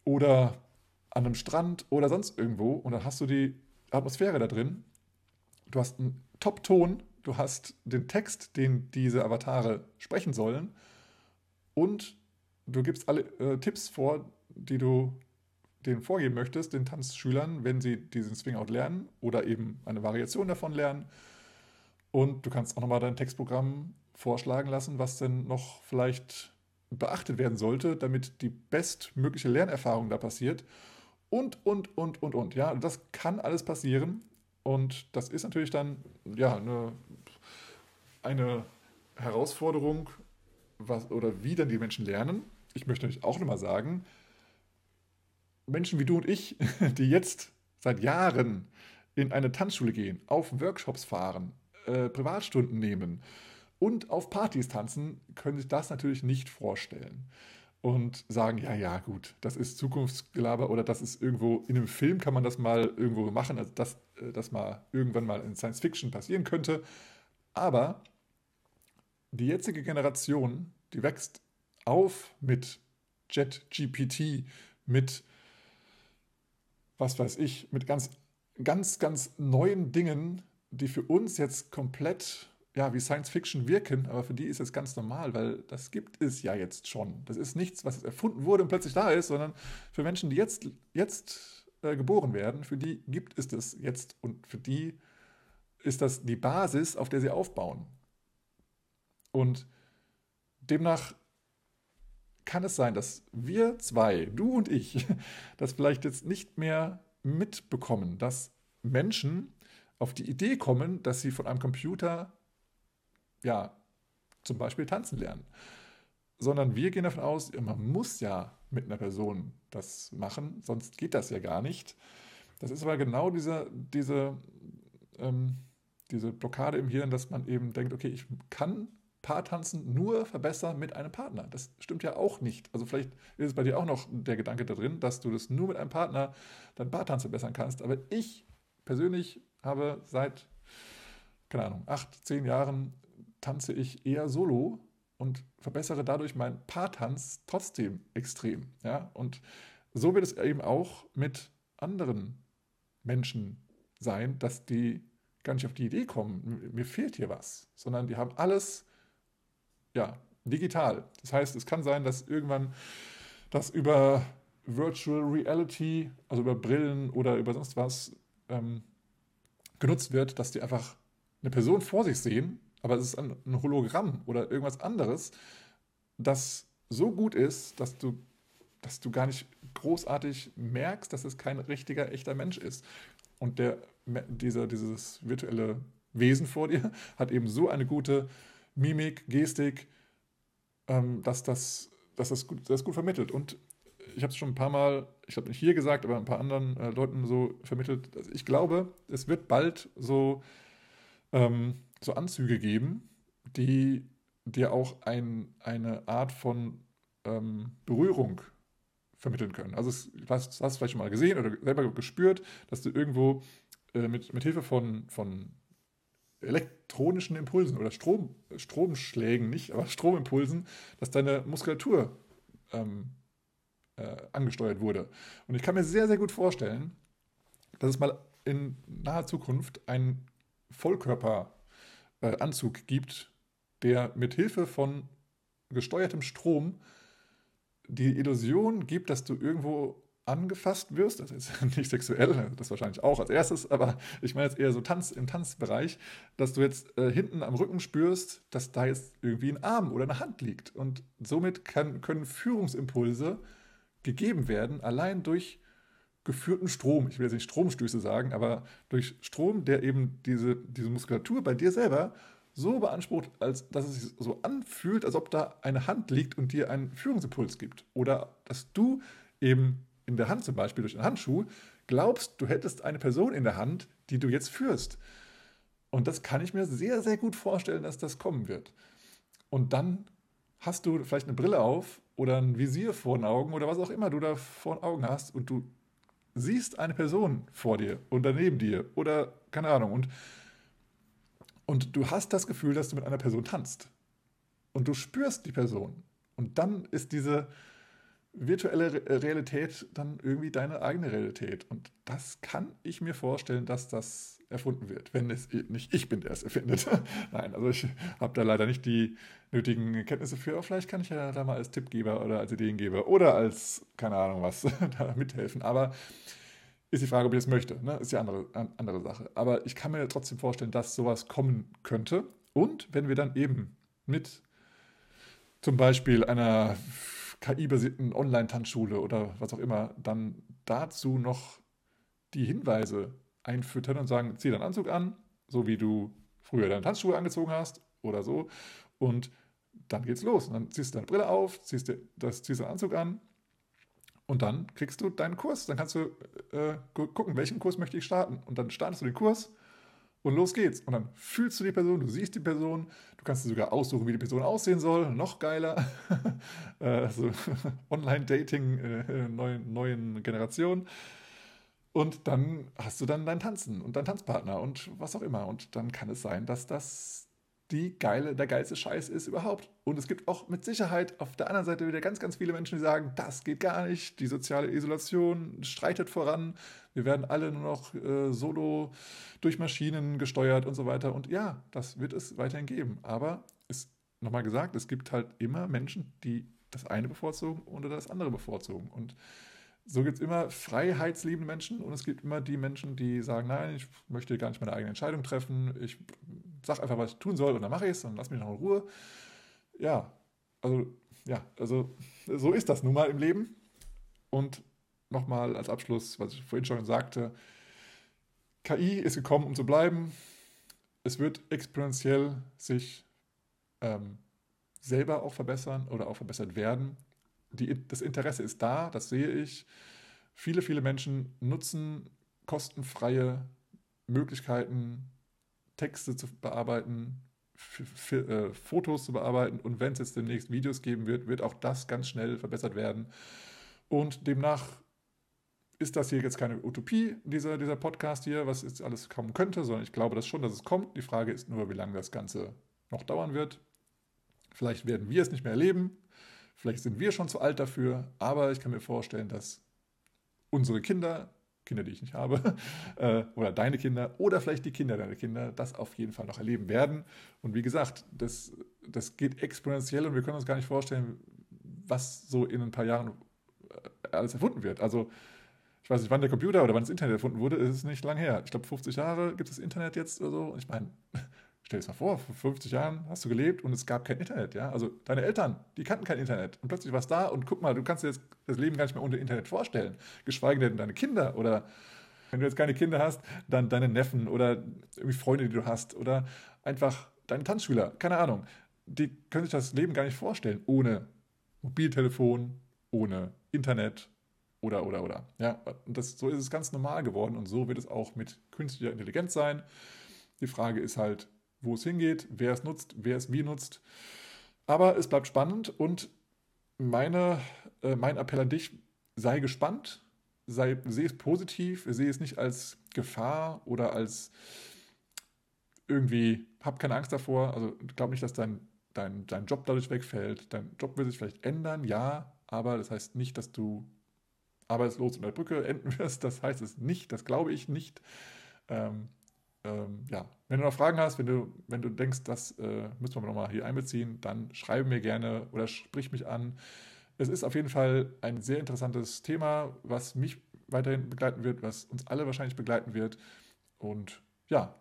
oder an einem Strand oder sonst irgendwo und dann hast du die Atmosphäre da drin. Du hast einen Top-Ton, du hast den Text, den diese Avatare sprechen sollen und du gibst alle äh, Tipps vor, die du denen vorgeben möchtest, den Tanzschülern, wenn sie diesen Swing-Out lernen oder eben eine Variation davon lernen und du kannst auch nochmal dein Textprogramm vorschlagen lassen, was denn noch vielleicht beachtet werden sollte, damit die bestmögliche Lernerfahrung da passiert. Und, und, und, und, und. Ja, das kann alles passieren. Und das ist natürlich dann ja eine, eine Herausforderung, was, oder wie dann die Menschen lernen. Ich möchte natürlich auch nochmal sagen, Menschen wie du und ich, die jetzt seit Jahren in eine Tanzschule gehen, auf Workshops fahren, äh, Privatstunden nehmen und auf Partys tanzen, können sich das natürlich nicht vorstellen und sagen, ja, ja, gut, das ist Zukunftsgelaber oder das ist irgendwo, in einem Film kann man das mal irgendwo machen, also dass äh, das mal irgendwann mal in Science Fiction passieren könnte. Aber die jetzige Generation, die wächst auf mit JetGPT, mit, was weiß ich, mit ganz, ganz, ganz neuen Dingen, die für uns jetzt komplett ja, wie Science Fiction wirken, aber für die ist es ganz normal, weil das gibt es ja jetzt schon. Das ist nichts, was erfunden wurde und plötzlich da ist, sondern für Menschen, die jetzt, jetzt äh, geboren werden, für die gibt es das jetzt und für die ist das die Basis, auf der sie aufbauen. Und demnach kann es sein, dass wir zwei, du und ich, das vielleicht jetzt nicht mehr mitbekommen, dass Menschen auf die Idee kommen, dass sie von einem Computer ja, zum Beispiel tanzen lernen. Sondern wir gehen davon aus, man muss ja mit einer Person das machen, sonst geht das ja gar nicht. Das ist aber genau diese, diese, ähm, diese Blockade im Hirn, dass man eben denkt, okay, ich kann Paartanzen nur verbessern mit einem Partner. Das stimmt ja auch nicht. Also vielleicht ist es bei dir auch noch der Gedanke da drin, dass du das nur mit einem Partner dein Paartanz verbessern kannst. Aber ich persönlich habe seit, keine Ahnung, acht, zehn Jahren tanze ich eher solo und verbessere dadurch meinen Paartanz trotzdem extrem. Ja? Und so wird es eben auch mit anderen Menschen sein, dass die gar nicht auf die Idee kommen, mir fehlt hier was, sondern die haben alles ja, digital. Das heißt, es kann sein, dass irgendwann das über Virtual Reality, also über Brillen oder über sonst was ähm, genutzt wird, dass die einfach eine Person vor sich sehen aber es ist ein, ein Hologramm oder irgendwas anderes, das so gut ist, dass du, dass du gar nicht großartig merkst, dass es kein richtiger, echter Mensch ist. Und der, dieser, dieses virtuelle Wesen vor dir hat eben so eine gute Mimik, Gestik, ähm, dass, das, dass das, gut, das gut vermittelt. Und ich habe es schon ein paar Mal, ich habe nicht hier gesagt, aber ein paar anderen äh, Leuten so vermittelt. Also ich glaube, es wird bald so ähm, so Anzüge geben, die dir auch ein, eine Art von ähm, Berührung vermitteln können. Also es, du hast, hast vielleicht schon mal gesehen oder selber gespürt, dass du irgendwo äh, mit, mit Hilfe von, von elektronischen Impulsen oder Strom, Stromschlägen nicht, aber Stromimpulsen, dass deine Muskulatur ähm, äh, angesteuert wurde. Und ich kann mir sehr, sehr gut vorstellen, dass es mal in naher Zukunft ein Vollkörper äh, gibt, der mit Hilfe von gesteuertem Strom die Illusion gibt, dass du irgendwo angefasst wirst, das ist nicht sexuell, das wahrscheinlich auch als erstes, aber ich meine jetzt eher so Tanz im Tanzbereich, dass du jetzt äh, hinten am Rücken spürst, dass da jetzt irgendwie ein Arm oder eine Hand liegt. Und somit kann, können Führungsimpulse gegeben werden, allein durch geführten Strom, ich will jetzt nicht Stromstöße sagen, aber durch Strom, der eben diese, diese Muskulatur bei dir selber so beansprucht, als dass es sich so anfühlt, als ob da eine Hand liegt und dir einen Führungsimpuls gibt. Oder dass du eben in der Hand zum Beispiel durch einen Handschuh glaubst, du hättest eine Person in der Hand, die du jetzt führst. Und das kann ich mir sehr, sehr gut vorstellen, dass das kommen wird. Und dann hast du vielleicht eine Brille auf oder ein Visier vor den Augen oder was auch immer du da vor den Augen hast und du siehst eine Person vor dir und daneben dir oder keine Ahnung und, und du hast das Gefühl, dass du mit einer Person tanzt und du spürst die Person und dann ist diese virtuelle Realität dann irgendwie deine eigene Realität und das kann ich mir vorstellen, dass das erfunden wird, wenn es nicht ich bin, der es erfindet. Nein, also ich habe da leider nicht die nötigen Kenntnisse für, aber vielleicht kann ich ja da mal als Tippgeber oder als Ideengeber oder als, keine Ahnung was, da mithelfen. Aber ist die Frage, ob ich das möchte. Ne? Ist ja andere, andere Sache. Aber ich kann mir trotzdem vorstellen, dass sowas kommen könnte. Und wenn wir dann eben mit zum Beispiel einer KI-basierten Online-Tanzschule oder was auch immer, dann dazu noch die Hinweise einfüttern und sagen, zieh deinen Anzug an, so wie du früher deine Tanzschuhe angezogen hast oder so. Und dann geht's los. Und dann ziehst du deine Brille auf, ziehst, dir, das, ziehst deinen Anzug an Und dann kriegst du deinen Kurs. Dann kannst du äh, gucken, welchen Kurs möchte ich starten. Und dann startest du den Kurs und los geht's. Und dann fühlst du die Person, du siehst die Person, du kannst dir sogar aussuchen, wie die Person aussehen soll. Noch geiler. also Online-Dating äh, neuen, neuen Generation. Und dann hast du dann dein Tanzen und deinen Tanzpartner und was auch immer. Und dann kann es sein, dass das die geile, der geilste Scheiß ist überhaupt. Und es gibt auch mit Sicherheit auf der anderen Seite wieder ganz, ganz viele Menschen, die sagen, das geht gar nicht, die soziale Isolation streitet voran, wir werden alle nur noch äh, solo durch Maschinen gesteuert und so weiter. Und ja, das wird es weiterhin geben. Aber es, nochmal gesagt, es gibt halt immer Menschen, die das eine bevorzugen oder das andere bevorzugen. Und so gibt es immer freiheitsliebende Menschen und es gibt immer die Menschen, die sagen, nein, ich möchte gar nicht meine eigene Entscheidung treffen, ich sage einfach, was ich tun soll und dann mache ich es und lass mich noch in Ruhe. Ja, also, ja, also so ist das nun mal im Leben. Und nochmal als Abschluss, was ich vorhin schon sagte, KI ist gekommen, um zu bleiben. Es wird exponentiell sich ähm, selber auch verbessern oder auch verbessert werden die, das Interesse ist da, das sehe ich. Viele, viele Menschen nutzen kostenfreie Möglichkeiten, Texte zu bearbeiten, äh, Fotos zu bearbeiten und wenn es jetzt demnächst Videos geben wird, wird auch das ganz schnell verbessert werden. Und demnach ist das hier jetzt keine Utopie, dieser, dieser Podcast hier, was jetzt alles kommen könnte, sondern ich glaube das schon, dass es kommt. Die Frage ist nur, wie lange das Ganze noch dauern wird. Vielleicht werden wir es nicht mehr erleben, Vielleicht sind wir schon zu alt dafür, aber ich kann mir vorstellen, dass unsere Kinder, Kinder, die ich nicht habe, äh, oder deine Kinder oder vielleicht die Kinder deiner Kinder das auf jeden Fall noch erleben werden. Und wie gesagt, das, das geht exponentiell und wir können uns gar nicht vorstellen, was so in ein paar Jahren äh, alles erfunden wird. Also ich weiß nicht, wann der Computer oder wann das Internet erfunden wurde, ist nicht lang her. Ich glaube, 50 Jahre gibt es Internet jetzt oder so. Ich meine, Stell dir das mal vor, vor 50 Jahren hast du gelebt und es gab kein Internet, ja? Also deine Eltern, die kannten kein Internet und plötzlich war es da und guck mal, du kannst dir jetzt das Leben gar nicht mehr ohne Internet vorstellen, geschweige denn deine Kinder oder wenn du jetzt keine Kinder hast, dann deine Neffen oder irgendwie Freunde, die du hast oder einfach deine Tanzschüler, keine Ahnung. Die können sich das Leben gar nicht vorstellen ohne Mobiltelefon, ohne Internet oder, oder, oder. Ja, und das, so ist es ganz normal geworden und so wird es auch mit künstlicher Intelligenz sein. Die Frage ist halt, wo es hingeht, wer es nutzt, wer es wie nutzt. Aber es bleibt spannend und meine, äh, mein Appell an dich, sei gespannt, sei, sehe es positiv, sehe es nicht als Gefahr oder als irgendwie, hab keine Angst davor. Also ich glaube nicht, dass dein, dein, dein Job dadurch wegfällt. Dein Job wird sich vielleicht ändern, ja, aber das heißt nicht, dass du arbeitslos in der Brücke enden wirst. Das heißt es nicht, das glaube ich nicht. Ähm, ähm, ja, wenn du noch Fragen hast, wenn du, wenn du denkst, das äh, müssen wir nochmal hier einbeziehen, dann schreibe mir gerne oder sprich mich an. Es ist auf jeden Fall ein sehr interessantes Thema, was mich weiterhin begleiten wird, was uns alle wahrscheinlich begleiten wird. Und ja,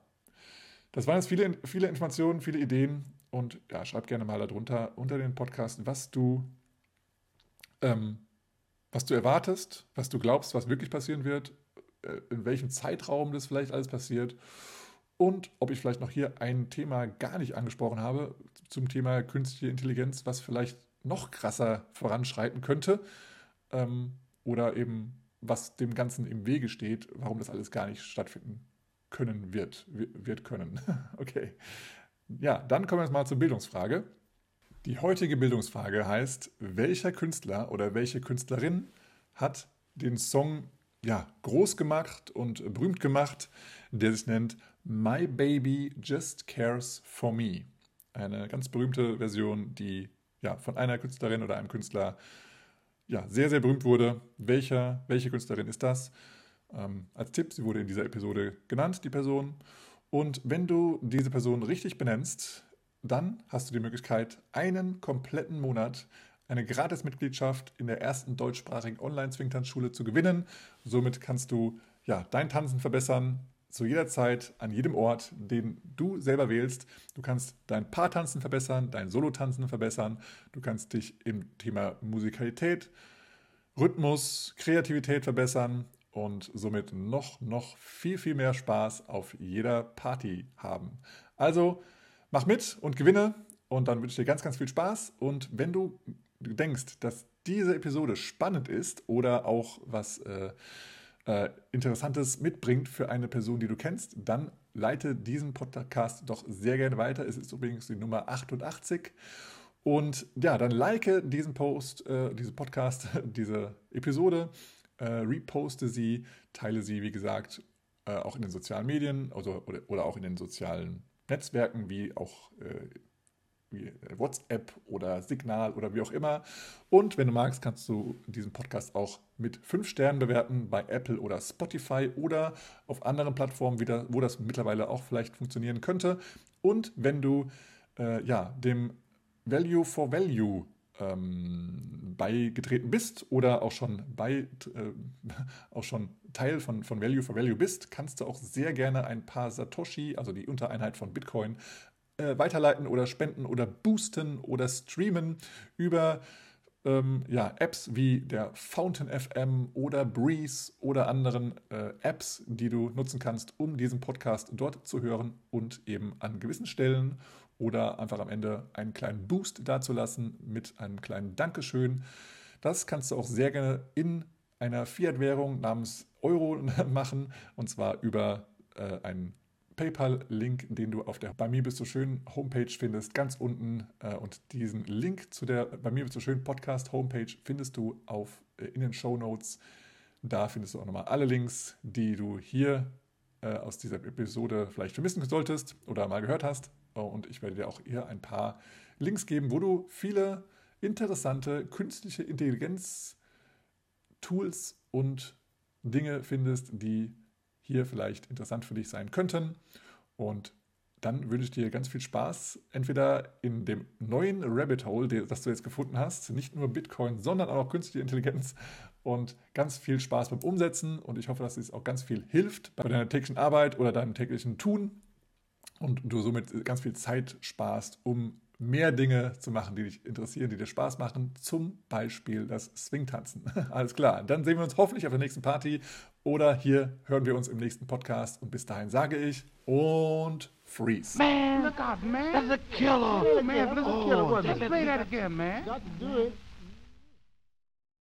das waren jetzt viele, viele Informationen, viele Ideen. Und ja, schreib gerne mal darunter unter den Podcast, was du, ähm, was du erwartest, was du glaubst, was wirklich passieren wird, in welchem Zeitraum das vielleicht alles passiert und ob ich vielleicht noch hier ein Thema gar nicht angesprochen habe zum Thema künstliche Intelligenz, was vielleicht noch krasser voranschreiten könnte ähm, oder eben was dem Ganzen im Wege steht, warum das alles gar nicht stattfinden können wird, wird können. okay. Ja, dann kommen wir jetzt mal zur Bildungsfrage. Die heutige Bildungsfrage heißt, welcher Künstler oder welche Künstlerin hat den Song ja, groß gemacht und berühmt gemacht, der sich nennt My Baby Just Cares for Me. Eine ganz berühmte Version, die ja, von einer Künstlerin oder einem Künstler ja, sehr, sehr berühmt wurde. Welcher, welche Künstlerin ist das? Ähm, als Tipp, sie wurde in dieser Episode genannt, die Person. Und wenn du diese Person richtig benennst, dann hast du die Möglichkeit, einen kompletten Monat eine Gratis-Mitgliedschaft in der ersten deutschsprachigen Online-Zwingtanzschule zu gewinnen. Somit kannst du ja, dein Tanzen verbessern, zu jeder Zeit, an jedem Ort, den du selber wählst. Du kannst dein Paartanzen verbessern, dein Solotanzen verbessern. Du kannst dich im Thema Musikalität, Rhythmus, Kreativität verbessern und somit noch, noch viel, viel mehr Spaß auf jeder Party haben. Also mach mit und gewinne und dann wünsche ich dir ganz, ganz viel Spaß. Und wenn du denkst, dass diese Episode spannend ist oder auch was äh, äh, Interessantes mitbringt für eine Person, die du kennst, dann leite diesen Podcast doch sehr gerne weiter. Es ist übrigens die Nummer 88. Und ja, dann like diesen Post, äh, diesen Podcast, diese Episode, äh, reposte sie, teile sie, wie gesagt, äh, auch in den sozialen Medien also, oder, oder auch in den sozialen Netzwerken, wie auch äh, WhatsApp oder Signal oder wie auch immer. Und wenn du magst, kannst du diesen Podcast auch mit fünf Sternen bewerten bei Apple oder Spotify oder auf anderen Plattformen, wieder, wo das mittlerweile auch vielleicht funktionieren könnte. Und wenn du äh, ja, dem Value for Value ähm, beigetreten bist oder auch schon, bei, äh, auch schon Teil von, von Value for Value bist, kannst du auch sehr gerne ein paar Satoshi, also die Untereinheit von Bitcoin, äh, weiterleiten oder spenden oder boosten oder streamen über ähm, ja, Apps wie der Fountain FM oder Breeze oder anderen äh, Apps, die du nutzen kannst, um diesen Podcast dort zu hören und eben an gewissen Stellen oder einfach am Ende einen kleinen Boost dazulassen mit einem kleinen Dankeschön. Das kannst du auch sehr gerne in einer Fiat-Währung namens Euro machen und zwar über äh, einen PayPal-Link, den du auf der Bei mir bist du schön Homepage findest, ganz unten. Äh, und diesen Link zu der Bei mir bist du schön Podcast Homepage findest du auf, äh, in den Show Notes. Da findest du auch nochmal alle Links, die du hier äh, aus dieser Episode vielleicht vermissen solltest oder mal gehört hast. Und ich werde dir auch hier ein paar Links geben, wo du viele interessante künstliche Intelligenz-Tools und Dinge findest, die hier vielleicht interessant für dich sein könnten. Und dann wünsche ich dir ganz viel Spaß, entweder in dem neuen Rabbit Hole, das du jetzt gefunden hast, nicht nur Bitcoin, sondern auch künstliche Intelligenz und ganz viel Spaß beim Umsetzen. Und ich hoffe, dass es auch ganz viel hilft bei deiner täglichen Arbeit oder deinem täglichen Tun und du somit ganz viel Zeit sparst, um mehr Dinge zu machen, die dich interessieren, die dir Spaß machen. Zum Beispiel das Swingtanzen. Alles klar. Dann sehen wir uns hoffentlich auf der nächsten Party oder hier hören wir uns im nächsten Podcast. Und bis dahin sage ich und freeze. Man, look out, man. That's a killer. Oh, man, that's a killer. Oh, Let's play that again, man. Got to do it.